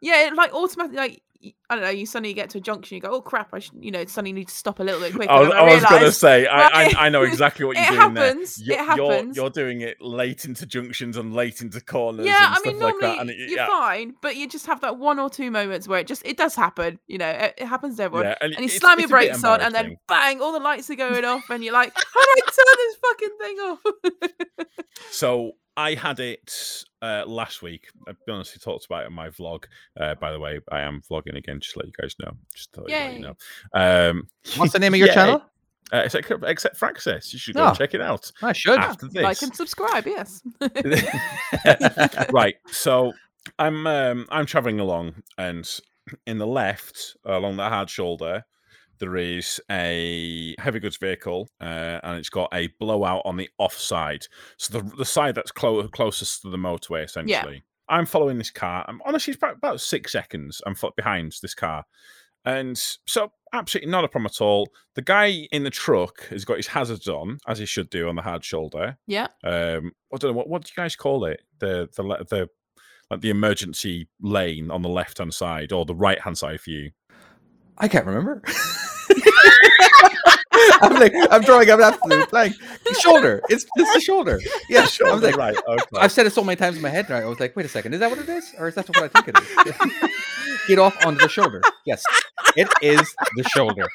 Yeah, it like automatically like y- I don't know. You suddenly get to a junction, you go, "Oh crap! I should, you know, suddenly need to stop a little bit quicker." I was, and I was gonna say I, Right. I I know exactly what you're doing happens, there. it You're, happens. You're, you're doing it late into junctions and late into corners Yeah, and I stuff mean, like normally that. And it, you're yeah, fine, but you just have that one or two moments where it just it does happen. You know, it, it happens to everyone. yeah, and, And you slam your brakes on, and then bang, all the lights are going off, and you're like, "How do I turn this fucking thing off?" So I had it uh, last week. I've honestly talked about it in my vlog. Uh, by the way, I am vlogging again, just to let you guys know. Just to let you know. Um, What's the name of your yeah, channel? Uh, except, except Fraxis. You should go Oh. check it out I should. after this. like and subscribe, yes. right. So I'm um, I'm traveling along, and in the left, along the hard shoulder, there is a heavy goods vehicle, uh, and it's got a blowout on the offside. So the the side that's clo- closest to the motorway, essentially. I'm following this car. I'm honestly it's about, about six seconds. I'm fo- behind this car. And so, absolutely not a problem at all. The guy in the truck has got his hazards on, as he should do on the hard shoulder yeah. um I don't know what what do you guys call it the the the like the emergency lane on the left hand side or the right hand side for you I can't remember. I'm like, I'm drawing up an absolute blank. Shoulder. It's it's the shoulder. Yeah, I was like, right okay. I've said it so many times in my head Right? I was like, wait a second, is that what it is, or is that what I think it is? Get off onto the shoulder. Yes, it is the shoulder.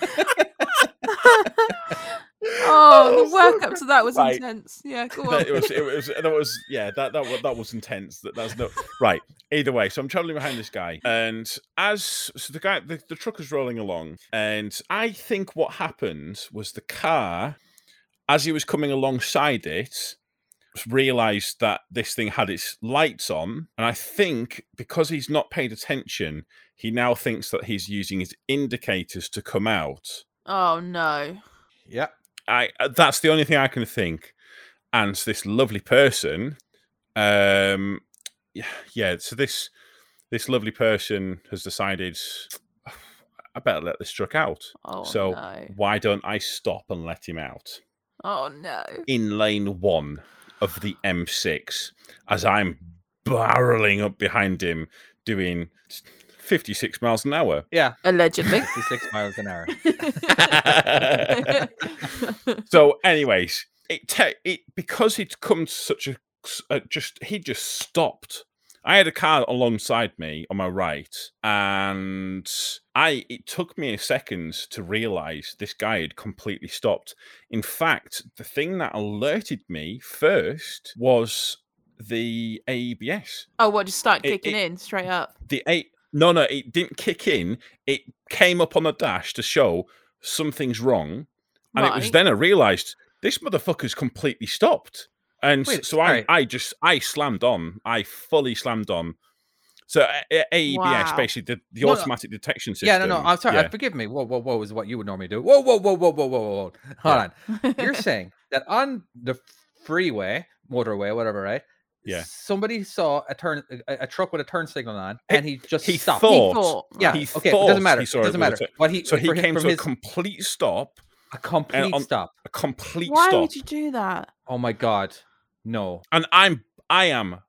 Oh, the so work up to that was Right. intense. Yeah, go That- on. it was it was that was yeah that that wa- that was intense that that's no right either way so i'm traveling behind this guy and as so the guy the, the truck is rolling along and i think what happened was the car as he was coming alongside it realized that this thing had its lights on and i think because he's not paid attention he now thinks that he's using his indicators to come out Oh no. Yeah. I uh, that's the only thing I can think. And this lovely person, um, yeah, yeah. So this this lovely person has decided, I better let this truck out. Oh so no. why don't I stop and let him out Oh no. in lane one of the M6 as I'm barreling up behind him, doing 56 miles an hour. Yeah. Allegedly. 56 miles an hour. so anyways it te- it because it's come to such a, a just he just stopped i had a car alongside me on my right and i it took me a second to realize this guy had completely stopped in fact the thing that alerted me first was the ABS. oh, what? Just start It- kicking it- in straight up. the eight no no it didn't kick in it came up on the dash to show something's wrong and it was then I realised this motherfucker's completely stopped. And Wait, so I, alright. I just I slammed on. I fully slammed on. So AEBS Wow. basically the, the No, no. automatic detection system. Yeah, no, no. I'm sorry. yeah. Forgive me. Whoa, whoa, whoa is what you would normally do. Whoa, whoa, whoa, whoa, whoa, whoa, whoa, whoa. Hold on. You're saying that on the freeway, motorway, whatever, right? Yeah. Somebody saw a turn, a, a truck with a turn signal on, and he just he stopped. thought- He thought. yeah. he okay. It doesn't matter. he It saw it doesn't matter. turn- What he So he came from to his, a complete stop. a complete on- stop. A complete Why stop. would you do that? Oh my god, no. And I'm I am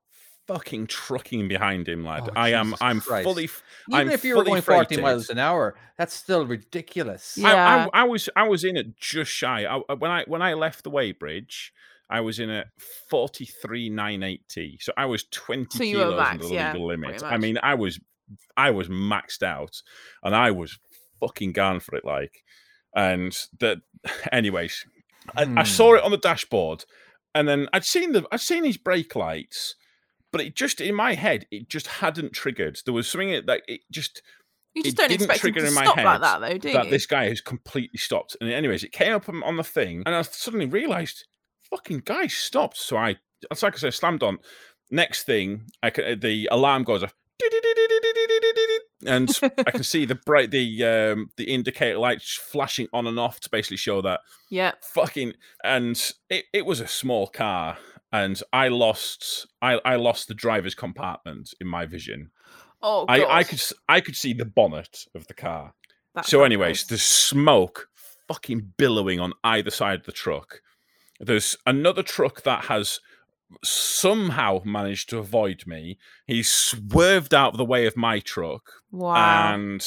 fucking trucking behind him, lad. Oh, I am I'm Christ. fully Even I'm if you were fully going 40 miles an hour, that's still ridiculous. Yeah. I, I, I was I was in at just shy. I, I- when I when I left the weighbridge, I was in a forty three nine eighty. So I was twenty So kilos max, under the yeah, legal limit. I mean, I was I was maxed out, and I was fucking gone for it. Like, and that. Anyways, I, I saw Hmm. it on the dashboard, and then I'd seen the I'd seen his brake lights, but it just in my head it just hadn't triggered. There was something that it just You just it don't didn't trigger to in my stop like that, though, do that you? this guy has completely stopped. And anyways, it came up on, on the thing, and I suddenly realised, fucking guy stopped. So I, it's like I said, slammed on. Next thing, I can, the alarm goes off, and I can see the bright, the um, the indicator lights flashing on and off to basically show that Yeah. fucking. And it, it was a small car, and I lost, I, I lost the driver's compartment in my vision. Oh, I, I could s- I could see the bonnet of the car. That's so, anyways, nice. there's smoke fucking billowing on either side of the truck. There's another truck that has somehow managed to avoid me. He swerved out of the way of my truck, Wow. and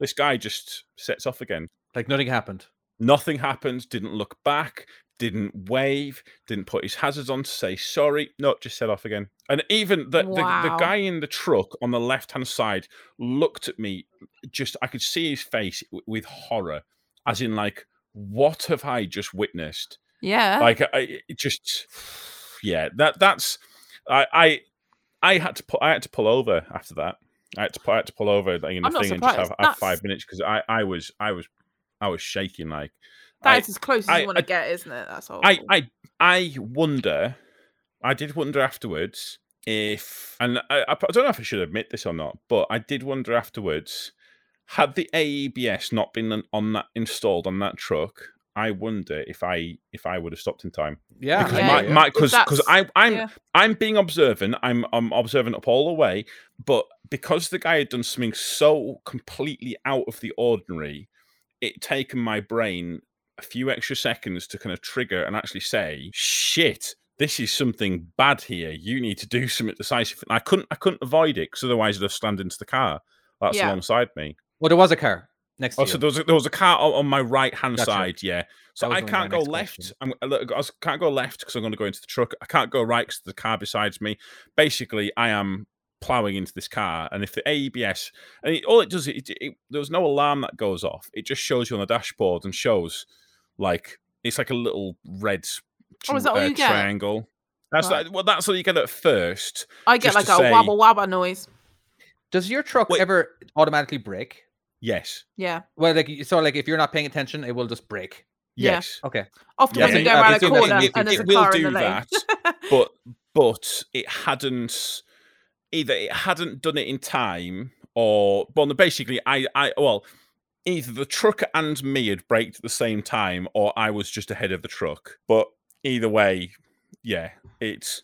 this guy just sets off again. Like nothing happened. Nothing happened. Didn't look back. Didn't wave. Didn't put his hazards on to say sorry. No, just set off again. And even the the, the guy in the truck on the left hand side looked at me. Just I could see his face w- with horror, as in like, what have I just witnessed? Yeah. Like I it just yeah. That that's I I I had to pull I had to pull over after that. I had to I had to pull over like, in the I'm thing and just have, have five minutes because I I was I was I was shaking like. That I- is as close as I- you want to get, isn't it? That's all. I, I I wonder. I did wonder afterwards if, and I, I don't know if I should admit this or not, but I did wonder afterwards. Had the AEBS not been on that installed on that truck, I wonder if I if I would have stopped in time Yeah. because Yeah, my yeah. my because because That's- I I'm yeah. I'm being observant. I'm I'm observant up all the way, but because the guy had done something so completely out of the ordinary, it taken my brain a few extra seconds to kind of trigger and actually say, "Shit, this is something bad here. You need to do something decisive." And I couldn't I couldn't avoid it because otherwise I'd have slammed into the car that's Yeah. alongside me. Well, there was a car next to Also, you. there was a, there was a car on, on my right hand Gotcha. side. Yeah, so I gonna be my can't go left. question. I'm, I look- I s- can't go left because I'm going to go into the truck. I can't go right because the car besides me. Basically, I am plowing into this car, and if the AEBS and it, all it does, it, it, there was no alarm that goes off. It just shows you on the dashboard and shows like it's like a little red Oh, is that all uh, you get? triangle. That's Right. like, well, that's all you get at first. I get like a say- wabba wabba noise. Does your truck Wait. ever automatically brake? Yes, Yeah. Well, like so, like if you're not paying attention, it will just. Yeah. yes. Okay. Often Yeah, when you go around a corner in- and there's it a will car in do the lane. but but it hadn't either it hadn't done it in time or well basically i i well either the truck and me had braked at the same time or i was just ahead of the truck but either way yeah it's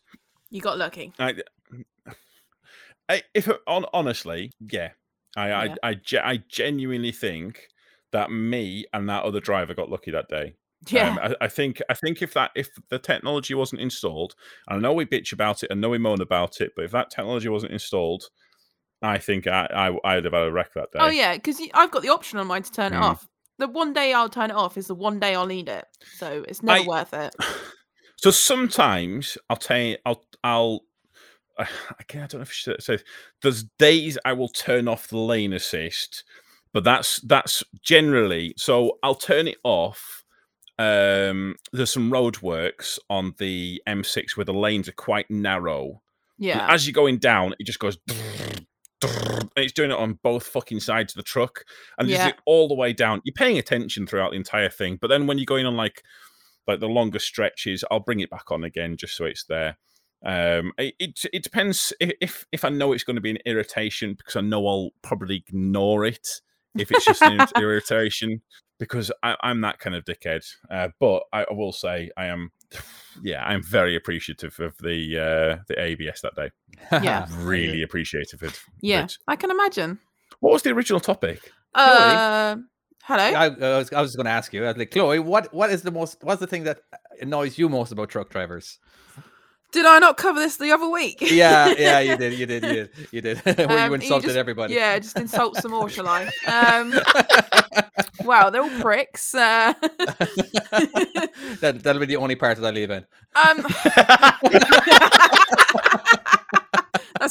you got lucky. i, I if on honestly yeah I, Yeah. I i i genuinely think that me and that other driver got lucky that day Yeah. um, I, I think I think if that if the technology wasn't installed, and I know we bitch about it, and know we moan about it, but if that technology wasn't installed, I think I, I I'd have had a wreck that day. oh yeah, because I've got the option on mine to turn it Mm. off. The one day I'll turn it off is the one day I'll need it. So it's never I- worth it. So sometimes I'll tell you, I'll I'll again I don't know if I should say there's days I will turn off the lane assist, but that's that's generally so I'll turn it off. Um, there's some roadworks on the M6 where the lanes are quite narrow. And Yeah. As you're going down, it just goes. And it's doing it on both fucking sides of the truck, and Yeah. it all the way down. You're paying attention throughout the entire thing, but then when you're going on like like the longer stretches, I'll bring it back on again just so it's there. Um, it it, it depends if if I know it's going to be an irritation because I know I'll probably ignore it if it's just an irritation because I, I'm that kind of dickhead. Uh, but I, I will say I am, yeah, I'm very appreciative of the uh, the ABS that day. Yeah. Really appreciative of it. yeah. it. I can imagine. What was the original topic? Uh, hello. I, I was, I was going to ask you, like, Chloe, what what is the most what's the thing that annoys you most about truck drivers? Did I not cover this the other week? Yeah, yeah, you did, you did, you did, you did. Where Um, you you insulted just- everybody. Yeah, just insult some more, shall I? Um, wow, they're all pricks. Uh, that that'll be the only part that I leave in. um,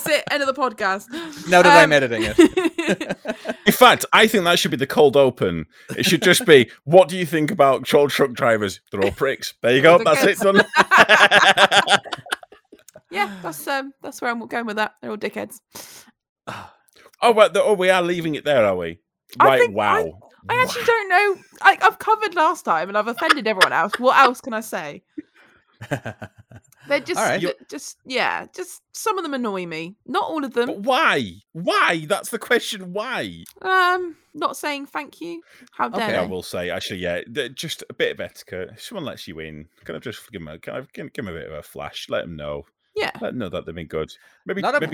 that's it. End of the podcast. Now that I'm Um, editing it. In fact, I think that should be the cold open. It should just be, what do you think about troll truck drivers? They're all pricks. There you go. They're That's it done. yeah, that's um, that's where I'm going with that. They're all dickheads. Oh, well, the, oh, we are leaving it there, are we? Right. think I- wow. I actually don't know. I, I've covered last time, and I've offended everyone else. What else can I say? They're just, right. ju- just yeah, just some of them annoy me. Not all of them. But why? Why? That's the question. Why? Um, not saying thank you. How dare Okay. I will say, actually, yeah, just a bit of etiquette. If someone lets you in, can I just give them a, can I give, give 'em a bit of a flash? Let them know. Yeah. Let them know that they've been good. Maybe, Not a-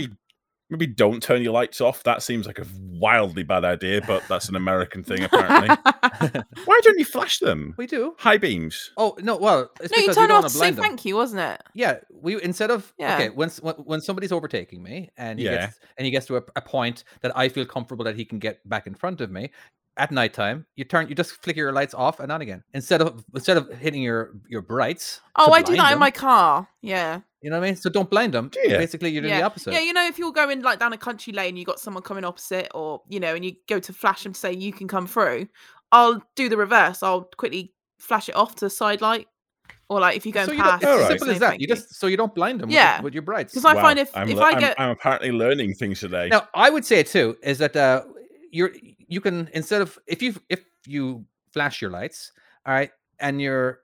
maybe, maybe don't turn your lights off. That seems like a wildly bad idea, but that's an American thing, apparently. Why don't you flash them? we do. High beams. Oh no, well, it's no, you because turned we don't off want to to say blind them. thank you, wasn't it? Yeah, we instead of Yeah. okay, when, when when somebody's overtaking me and he Yeah. gets and he gets to a, a point that I feel comfortable that he can get back in front of me at nighttime, you turn you just flicker your lights off and on again instead of instead of hitting your your brights. Oh, I do blind that in my car. Yeah. You know what I mean? So don't blind them. Do ya? Basically, you're doing yeah. the opposite. Yeah, you know, if you're going like down a country lane, you got someone coming opposite, or you know, and you go to flash them to say you can come through, I'll do the reverse. I'll quickly flash it off to the side light, or like if you go so you don't, past. it's Alright. as simple as that. You just so you don't blind them. Yeah. with, with your brights. 'Cause I find if- I'm, if le- I I'm- get- I'm apparently learning things today. Now, I would say too is that uh, you're you can instead of if you if you flash your lights, all right, and you're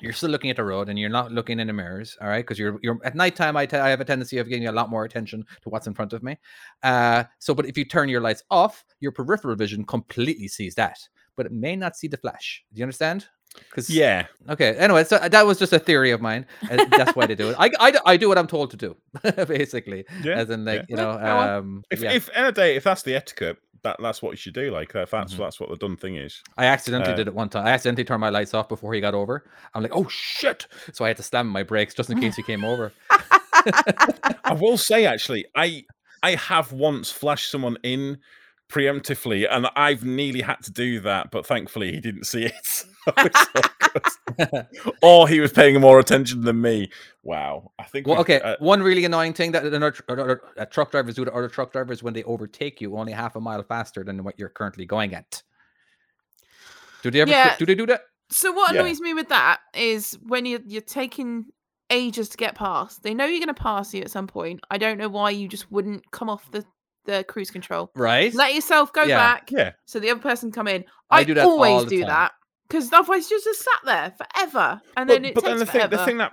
you're still looking at the road and you're not looking in the mirrors, all right, because you're you're at nighttime. I have a tendency of getting a lot more attention to what's in front of me. Uh, so, but if you turn your lights off, your peripheral vision completely sees that, but it may not see the flash. Do you understand? Because yeah. Okay. Anyway, so that was just a theory of mine. That's why they do it. I, I, I do what I'm told to do, basically. Yeah. As in, like yeah. you know, um, If, yeah. if of day, if that's the etiquette, that, that's what you should do. Like, if that's Mhm. that's what the done thing is. I accidentally uh, did it one time. I accidentally turned my lights off before he got over. I'm like, oh shit! So I had to slam my brakes just in case he came over. I will say, actually, I I have once flashed someone in preemptively, and I've nearly had to do that, but thankfully he didn't see it. So it's all good. or he was paying more attention than me. Wow, I think. Well, we've- okay. uh, one really annoying thing that another tr- other- uh, truck drivers do to other truck drivers when they overtake you only half a mile faster than what you're currently going at. Do they ever? Yeah. Do they do that? So what Yeah. annoys me with that is when you're you're taking ages to get past. They know you're going to pass you at some point. I don't know why you just wouldn't come off the the cruise control. Right. Let yourself go Yeah. back yeah, so the other person come in. I I, do that always do time. that because otherwise you're just sat there forever, and but, then it but takes then the Thing, the thing that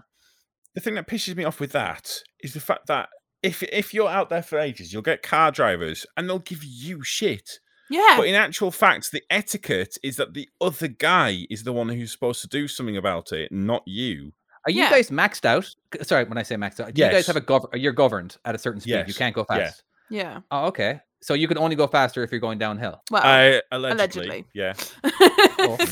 the thing that pisses me off with that is the fact that if if you're out there for ages, you'll get car drivers and they'll give you shit. yeah, But in actual fact, the etiquette is that the other guy is the one who's supposed to do something about it, not you. Are you Yeah. guys maxed out? Sorry, when I say maxed out, do you guys have a gov? You're governed at a certain speed. You can't go fast. Yeah. fast. yeah. Oh, okay. So you can only go faster if you're going downhill. Well, I allegedly, allegedly. yeah.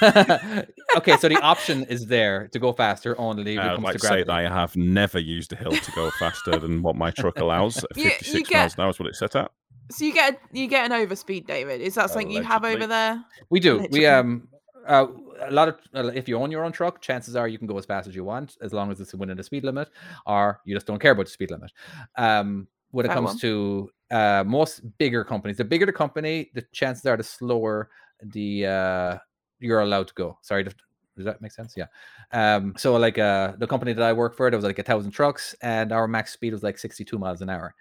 Okay, so the option is there to go faster only when it I'd comes like to to say that. I have never used a hill to go faster than what my truck allows. You- you 56 get- miles an hour is what it's set at. so you get a, you get an overspeed, David. Is that something you have over there? We do. Allegedly. We um uh, a lot of uh, if you own your own truck, chances are you can go as fast as you want as long as it's within the speed limit, or you just don't care about the speed limit. Um, when it Fair comes one. to uh, most bigger companies, the bigger the company, the chances are the slower the uh, you're allowed to go. Sorry, does does that make sense? Yeah. Um, so like uh, the company that I work for, there was like a thousand trucks, and our max speed was like 62 miles an hour.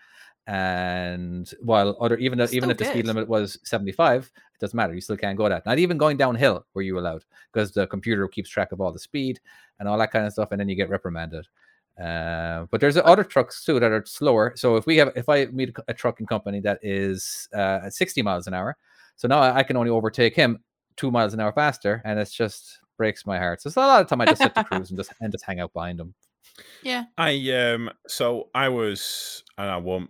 And while other even though, even if the speed limit was 75, it doesn't matter. You still can't go that. Not even going downhill were you allowed because the computer keeps track of all the speed and all that kind of stuff, and then you get reprimanded. Uh, but there's other trucks too that are slower. So if we have, if I meet a trucking company that is uh, at 60 miles an hour, so now I I can only overtake him two miles an hour faster, and it's just breaks my heart. So it's a lot of time I just sit the cruise and just and just hang out behind him. Yeah. I um so I was and I won't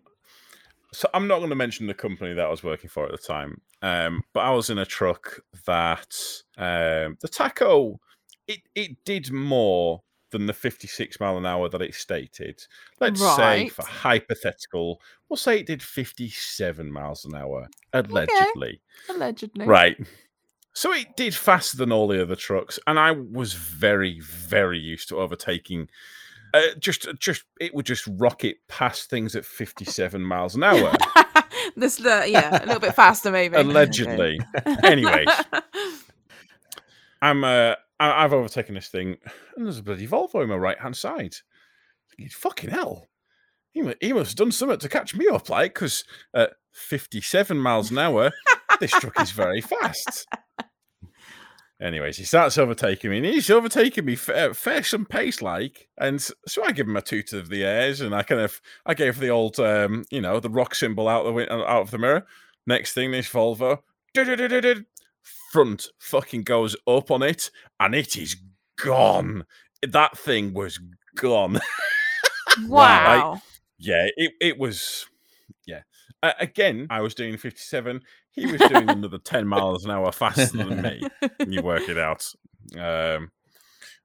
so I'm not going to mention the company that I was working for at the time. Um but I was in a truck that um the tacho it it did more than the 56 mile an hour that it stated. Let's say for hypothetical, we'll say it did 57 miles an hour allegedly. Allegedly. Right. So it did faster than all the other trucks, and I was very, very used to overtaking. Uh, just, just it would just rocket past things at fifty-seven miles an hour, this uh, yeah, a little bit faster maybe. allegedly. Anyways, I'm, uh, I- I've overtaken this thing, and there's a bloody Volvo in my right-hand side. Thinking, Fucking hell! he, mu- he must have done something to catch me up, like, because at 57 miles an hour, this truck is very fast. Anyways, he starts overtaking me, and he's overtaking me fair, fair some pace, like. And so I give him a toot of the airs, and I kind of, I gave the old, um, you know, the rock symbol out the out of the mirror. Next thing, this Volvo, front fucking goes up on it, and it is gone. That thing was gone. Wow. Yeah, it, it was. Yeah. Uh, again, I was doing 57. He was doing another 10 miles an hour faster than me. You work it out. Um,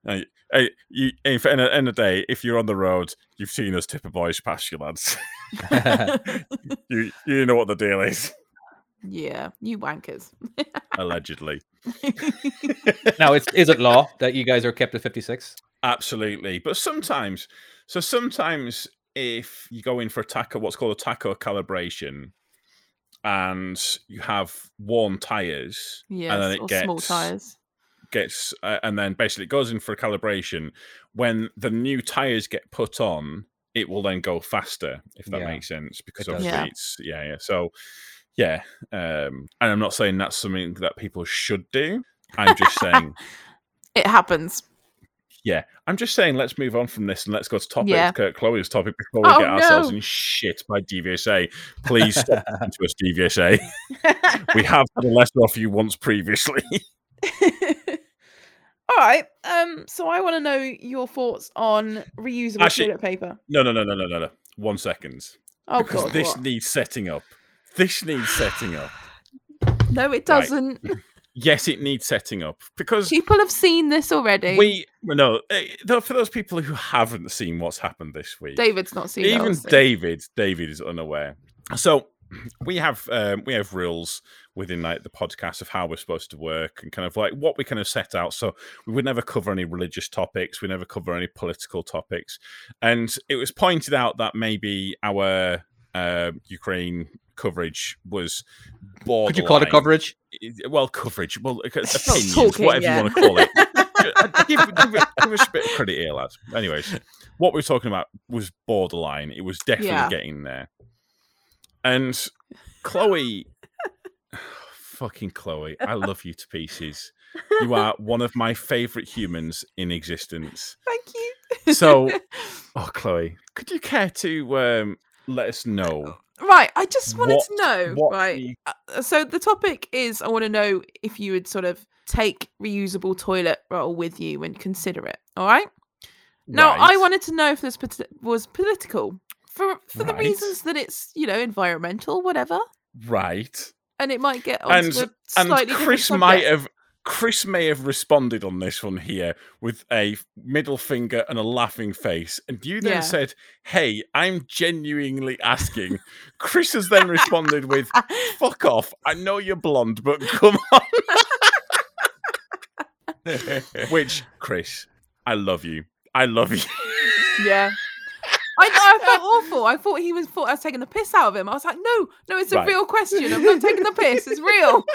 uh, you, in the end of the day, if you're on the road, you've seen us tipper boys past you, lads. you, you know what the deal is, yeah, you wankers. allegedly. now, it's is it law that you guys are kept at 56? Absolutely. But sometimes, so sometimes if you go in for a tacho, what's called a tacho calibration, and you have worn tires, yes, and then it or gets small tires. gets, uh, and then basically it goes in for a calibration. When the new tires get put on, it will then go faster, if that Yeah, makes sense, because does. obviously Yeah. it's yeah, yeah. So yeah, um, and I'm not saying that's something that people should do. I'm just saying It happens. Yeah, I'm just saying, let's move on from this and let's go to topic. Yeah. Kurt Chloe's topic before we Oh, get ourselves no. in shit by DVSA. Please stop to us, DVSA. We have had a letter off you once previously. All right. Um. So I want to know your thoughts on reusable Actually- toilet paper. no, no, no, no, no, no, no. One second. Oh because God. this what? needs setting up. This needs setting up. no, it doesn't. Yes, it needs setting up because People have seen this already. we no. eh, For those people who haven't seen what's happened this week, David's not seen even. David, David is unaware. So we have um, we have rules within like the podcast of how we're supposed to work and kind of like what we kind of set out. So we would never cover any religious topics. We never cover any political topics. And it was pointed out that maybe our uh, Ukraine coverage was borderline. Could you call it coverage? well, coverage, well, opinions, talking, whatever yeah. you want to call it. Give, give, give us a bit of credit here, lads. Anyways, what we're talking about was borderline. It was definitely Yeah. getting there. And Chloe, fucking Chloe, I love you to pieces. You are one of my favorite humans in existence. Thank you. So, oh, Chloe, could you care to um, let us know right. I just wanted what- to know. right. the- Uh, so the topic is I want to know if you would sort of take reusable toilet roll with you and consider it. All right. Now I wanted to know if this was political for for the reasons that it's you know environmental, whatever, right. and it might get and and Chris might have Chris may have responded on this one here with a middle finger and a laughing face, and you then Yeah. said, "Hey, I'm genuinely asking." Chris has then responded with, "Fuck off! I know you're blonde, but come on." Which, Chris, I love you. I love you. Yeah. I, I felt awful. I thought he was thought I was taking the piss out of him. I was like, no, no, it's a Right. real question. I'm not taking the piss. It's real.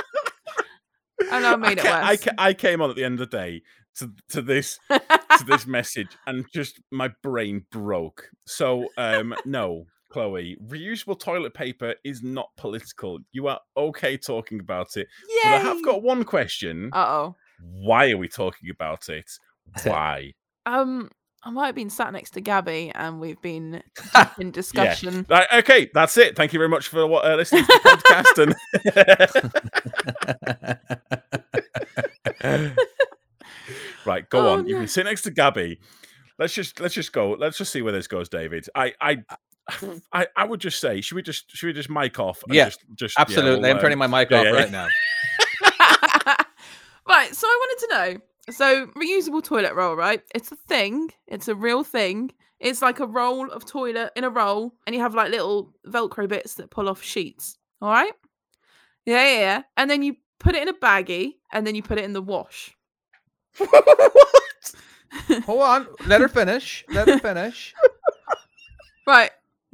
And I made it ca- I, worse. ca- I came on at the end of the day to, to this to this message and just my brain broke. So um no, Chloe, reusable toilet paper is not political. You are okay talking about it. But I have got one question. Uh oh. Why are we talking about it? Why? Um, I might have been sat next to Gabby, and we've been in discussion. Right, okay, that's it. Thank you very much for uh, listening to the podcast. And right, go Oh, on. You can sit next to Gabby. Let's just let's just go. Let's just see where this goes, David. I I I, I would just say, should we just should we just mic off? and Yeah, just, just yeah, Absolutely. we'll, I'm turning my mic yeah, off yeah. right now. right. So I wanted to know. So reusable toilet roll, right? It's a thing. It's a real thing. It's like a roll of toilet in a roll, and you have like little Velcro bits that pull off sheets. All right. Yeah, yeah, yeah. And then you put it in a baggie, and then you put it in the wash. what? Hold on. Let her finish. Let her finish. Right.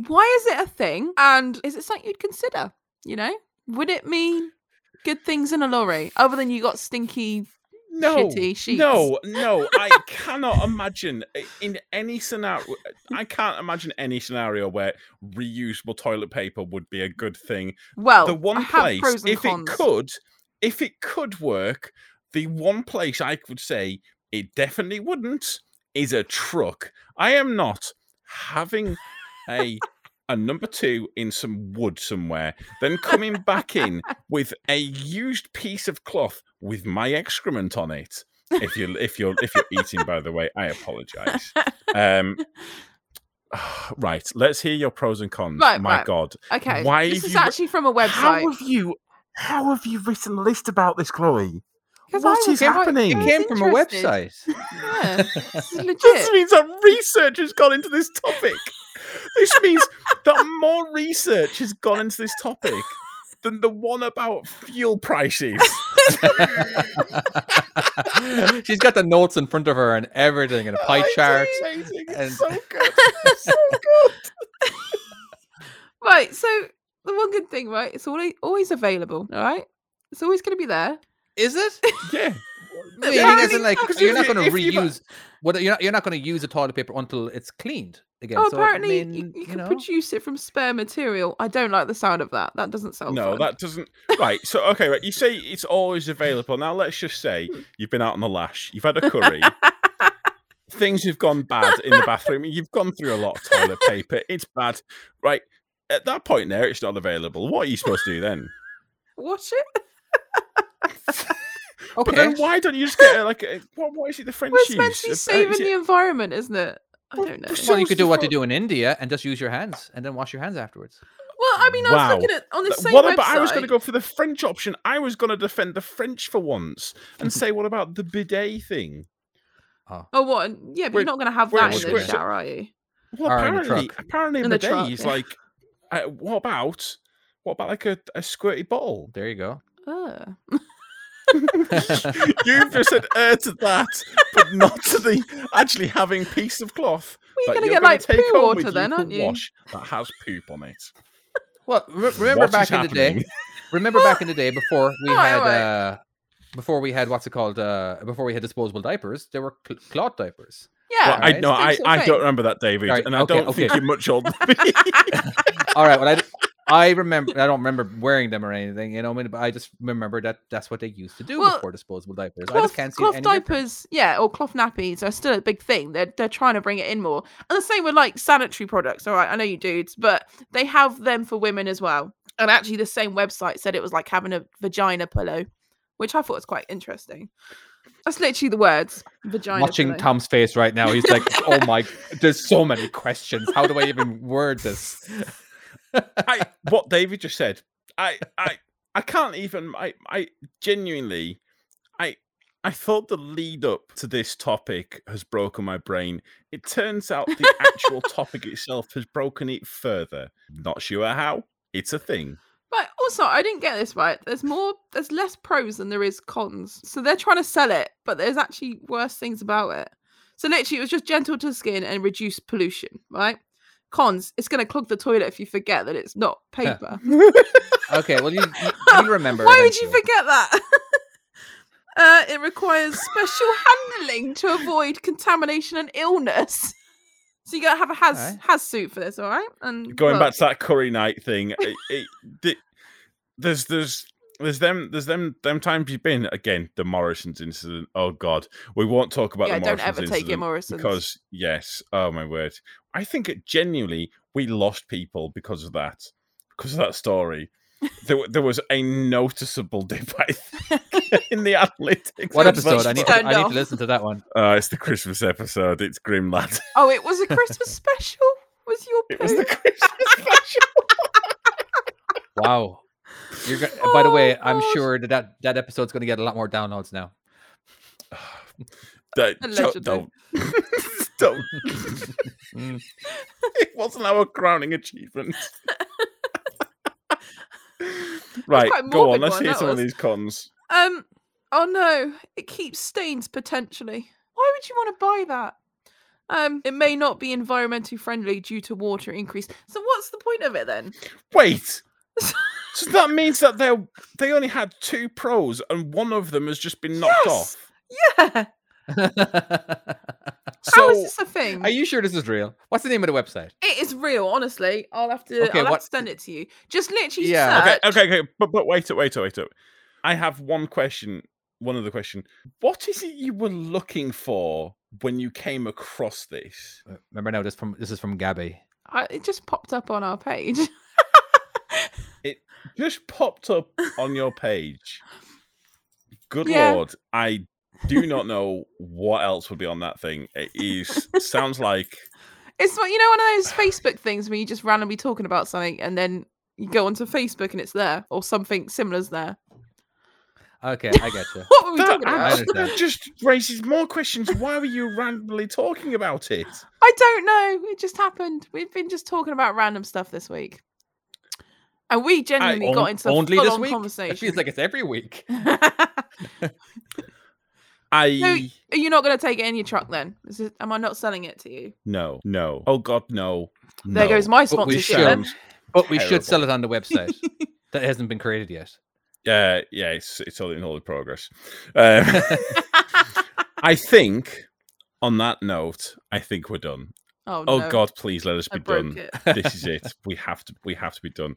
Why is it a thing? And is it something you'd consider? You know, would it mean good things in a lorry other than you got stinky no, no, no. I cannot imagine eh, in any scenario. Eh, I can't imagine any scenario where reusable toilet paper would be a good thing. Well, the one place, if cons. it could, if it could work, the one place I would say it definitely wouldn't is a truck. I am not having a a number two in some wood somewhere, then coming back in with a used piece of cloth with my excrement on it. If you if you're if you're eating, by the way, I apologize. Um, right, let's hear your pros and cons. Right, My right. God, Okay, Why this is you- actually from a website. how have you how have you written a list about this, Chloe? 'Cause What I is was- I- happening? It came from a website. Yeah, this This means that research has gone into this topic. This means that more research has gone into this topic than the one about fuel prices. She's got the notes in front of her and everything, and a pie It's chart. amazing. It's so good. It's so good. Right, so the one good thing, right? It's always always available. All right, it's always going to be there. Is it? Yeah. I mean, Apparently as in, like you're not going to if you've- reuse. Uh, what you're not, you're not going to use the toilet paper until it's cleaned again. oh, so, I apparently mean, you, you can know. produce it from spare material. I don't like the sound of that. That doesn't sound No, fun. that doesn't. Right. So, okay, right. You say it's always available. Now, let's just say hmm. you've been out on the lash, you've had a curry, things have gone bad in the bathroom, you've gone through a lot of toilet paper, it's bad. Right. At that point, there, it's not available. What are you supposed to do then? Wash it. But Okay. then why don't you just get a, like a, what, what is it the French Well, it's use? meant to be Uh, saving is the environment, isn't it? I Well, don't know. well, well, you could do what they do in India and just use your hands and then wash your hands afterwards. Well, I mean, I Wow. was looking at on the same what website. I was going to go for the French option. I was going to defend the French for once and say, what about the bidet thing? Oh, what? Yeah, but We're- you're not going to have we're- that in the we're- shower, are you? Well, Or in the apparently, truck. apparently, In the bidet truck, is yeah. like. Uh, what about what about like a, a squirty bottle? There you go. Oh. You've just said uh to that, but not to the actually having piece of cloth. Well, you're gonna you're get like take poo water you then, aren't you? Wash that has poop on it. Well, re- remember What is back in the day. Remember back in the day before we Alright, had alright. uh before we had what's it called uh before we had disposable diapers, there were cl- cloth diapers. Yeah. Well, I know. I, Same sort of I don't remember that, David, Right, and I okay, don't okay. think you're much older than me. All right, well I d- I remember I don't remember wearing them or anything, you know, I mean, but I just remember that that's what they used to do Well, before disposable diapers. I just can't see it cloth any different. diapers, yeah, or cloth nappies are still a big thing. They're they're trying to bring it in more. And the same with like sanitary products. All right, I know you dudes, but they have them for women as well. And actually, the same website said it was like having a vagina pillow, which I thought was quite interesting. That's literally the words. Vagina. Watching pillow. Tom's face right now, he's like, "Oh my, there's so many questions. How do I even word this?" I what David just said. I I I can't even. I I genuinely. I I thought the lead up to this topic has broken my brain. It turns out the actual topic itself has broken it further. Not sure how. It's a thing. But also, I didn't get this right. There's more, there's less pros than there is cons. So they're trying to sell it, but there's actually worse things about it. So literally, it was just gentle to the skin and reduce pollution, right? Cons, it's going to clog the toilet if you forget that it's not paper. Okay, well you you, you remember. Why would you forget that? uh, it requires special handling to avoid contamination and illness. So you gotta have a has Alright. has suit for this, all right? And Going well, back to that curry night thing. It, it, the- there's there's there's them there's them them times you've been again the Morrisons incident. Oh God, we won't talk about yeah, the don't Morrisons ever take it, incident. Because yes oh my word i think it genuinely we lost people because of that because of that story there, there was a noticeable dip I think, in the analytics What episode? I need to, I need to listen to that one. uh, it's the christmas episode it's grim lad Oh, it was a Christmas special. Was your it was the christmas special Wow. You're go- by the way, Oh, I'm God. sure that, that that episode's going to get a lot more downloads now. Don't- don't don't it wasn't our crowning achievement right go on let's one, hear that some of these cons Um. Oh no! It keeps stains potentially. Why would you want to buy that? Um. It may not be environmentally friendly due to water increase. So what's the point of it then? Wait. So that means that they they only had two pros and one of them has just been knocked Yes! off. Yeah. So How is this a thing? Are you sure this is real? What's the name of the website? It is real, honestly. I'll have to. Okay, I'll have to send it to you. Just literally. Yeah, okay, search- okay, okay. But but wait, up, wait, up, wait, up. I have one question. One other question. What is it you were looking for when you came across this? Uh, Remember now, this from this is from Gabby. I, it just popped up on our page. It just popped up on your page. Good Yeah. lord, I do not know what else would be on that thing. It is sounds like It's like you know one of those Facebook things where you just randomly talking about something and then you go onto Facebook and it's there or something similar's there. Okay, I get you. What were we that, talking about? that just raises more questions. Why were you randomly talking about it? I don't know. It just happened. We've been just talking about random stuff this week. And we genuinely On- got into only full this on week. conversation. It feels like it's every week. I Are you not going to take it in your truck then? Is it, am I not selling it to you? no no. Oh God no. There no. goes my But we sponsorship. should. But we should sell it on the website. that hasn't been created yet. Yeah, yeah, it's it's all in all in progress. Um, I think on that note, I think we're done. Oh, Oh no. God, please let us be done. This is it. We have to we have to be done.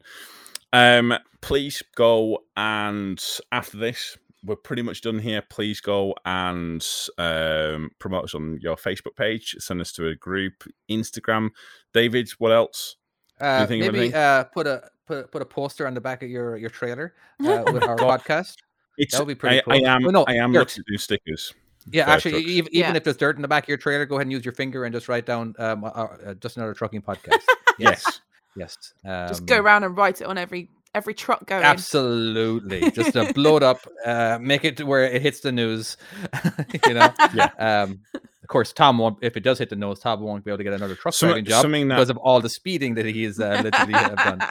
Um, please go and after this, we're pretty much done here. Please go and um, promote us on your Facebook page. Send us to a group, Instagram. David, what else? Uh, think of maybe anything? uh, put a put put a poster on the back of your your trailer uh, with our podcast. It's That would be pretty I, cool. I am Well, no, I am dirt. looking to do stickers. Yeah, for actually, trucks. even, even Yeah. if there's dirt in the back of your trailer, go ahead and use your finger and just write down um, uh, uh, just another trucking podcast. Yes. yes. Just go um, around and write it on every every truck going. Absolutely, just uh, blow it up, uh, make it to where it hits the news. you know, Yeah. Um, of course, Tom won't. If it does hit the news, Tom won't be able to get another truck Some- driving job that- because of all the speeding that he has uh, literally have done.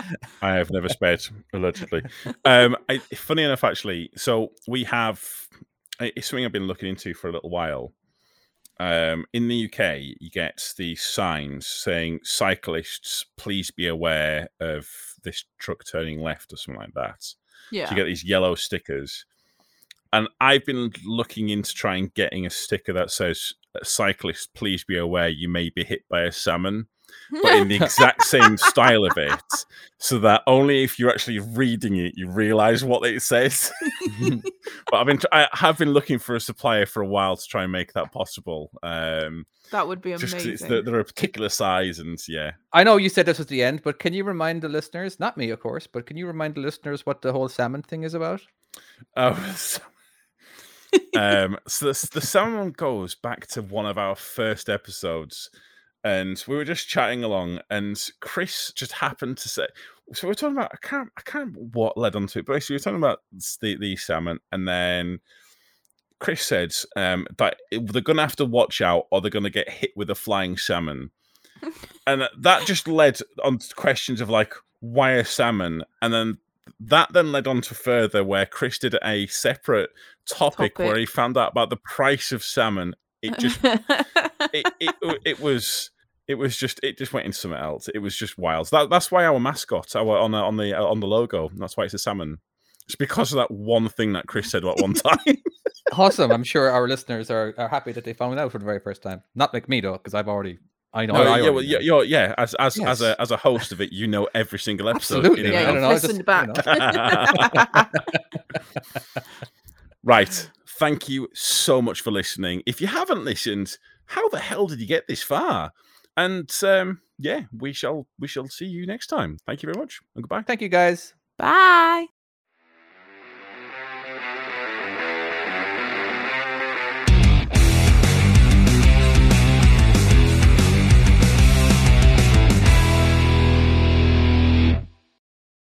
I have never sped, allegedly. Um, I, funny enough, actually, so we have it's something I've been looking into for a little while. Um, in the UK, you get these signs saying "cyclists, please be aware of this truck turning left" or something like that. yeah. So you get these yellow stickers, and I've been looking into trying getting a sticker that says "cyclists, please be aware you may be hit by a salmon." but in the exact same style of it, so that only if you're actually reading it, you realize what it says. but I've been, tr- I have been looking for a supplier for a while to try and make that possible. Um, that would be just 'cause amazing. it's the, they're a particular size, and yeah, I know you said this was the end, but can you remind the listeners, not me, of course, but can you remind the listeners what the whole salmon thing is about? Oh, so, um, so the, the salmon goes back to one of our first episodes, and we were just chatting along, and Chris just happened to say, "So we're talking about I can't I can't what led onto it, but basically we're talking about the the salmon, and then." Chris said um, that they're going to have to watch out, or they're going to get hit with a flying salmon, and that just led on to questions of like why a salmon, and then that then led on to further where Chris did a separate topic, where he found out about the price of salmon. It just it, it it was it was just it just went into something else. It was just wild. That that's why our mascot our on the on the uh, on the logo. That's why it's a salmon. It's because of that one thing that Chris said at one time. Awesome. I'm sure our listeners are, are happy that they found out for the very first time. Not like me, though, because I've already, I know. No, I yeah, well, yeah, know. you're, yeah. As as as a as a host of it, you know every single episode. Absolutely. in yeah, I you've don't know, listened just, back. Right. Thank you so much for listening. If you haven't listened, how the hell did you get this far? And um, yeah, we shall we shall see you next time. Thank you very much. And goodbye. Thank you, guys. Bye.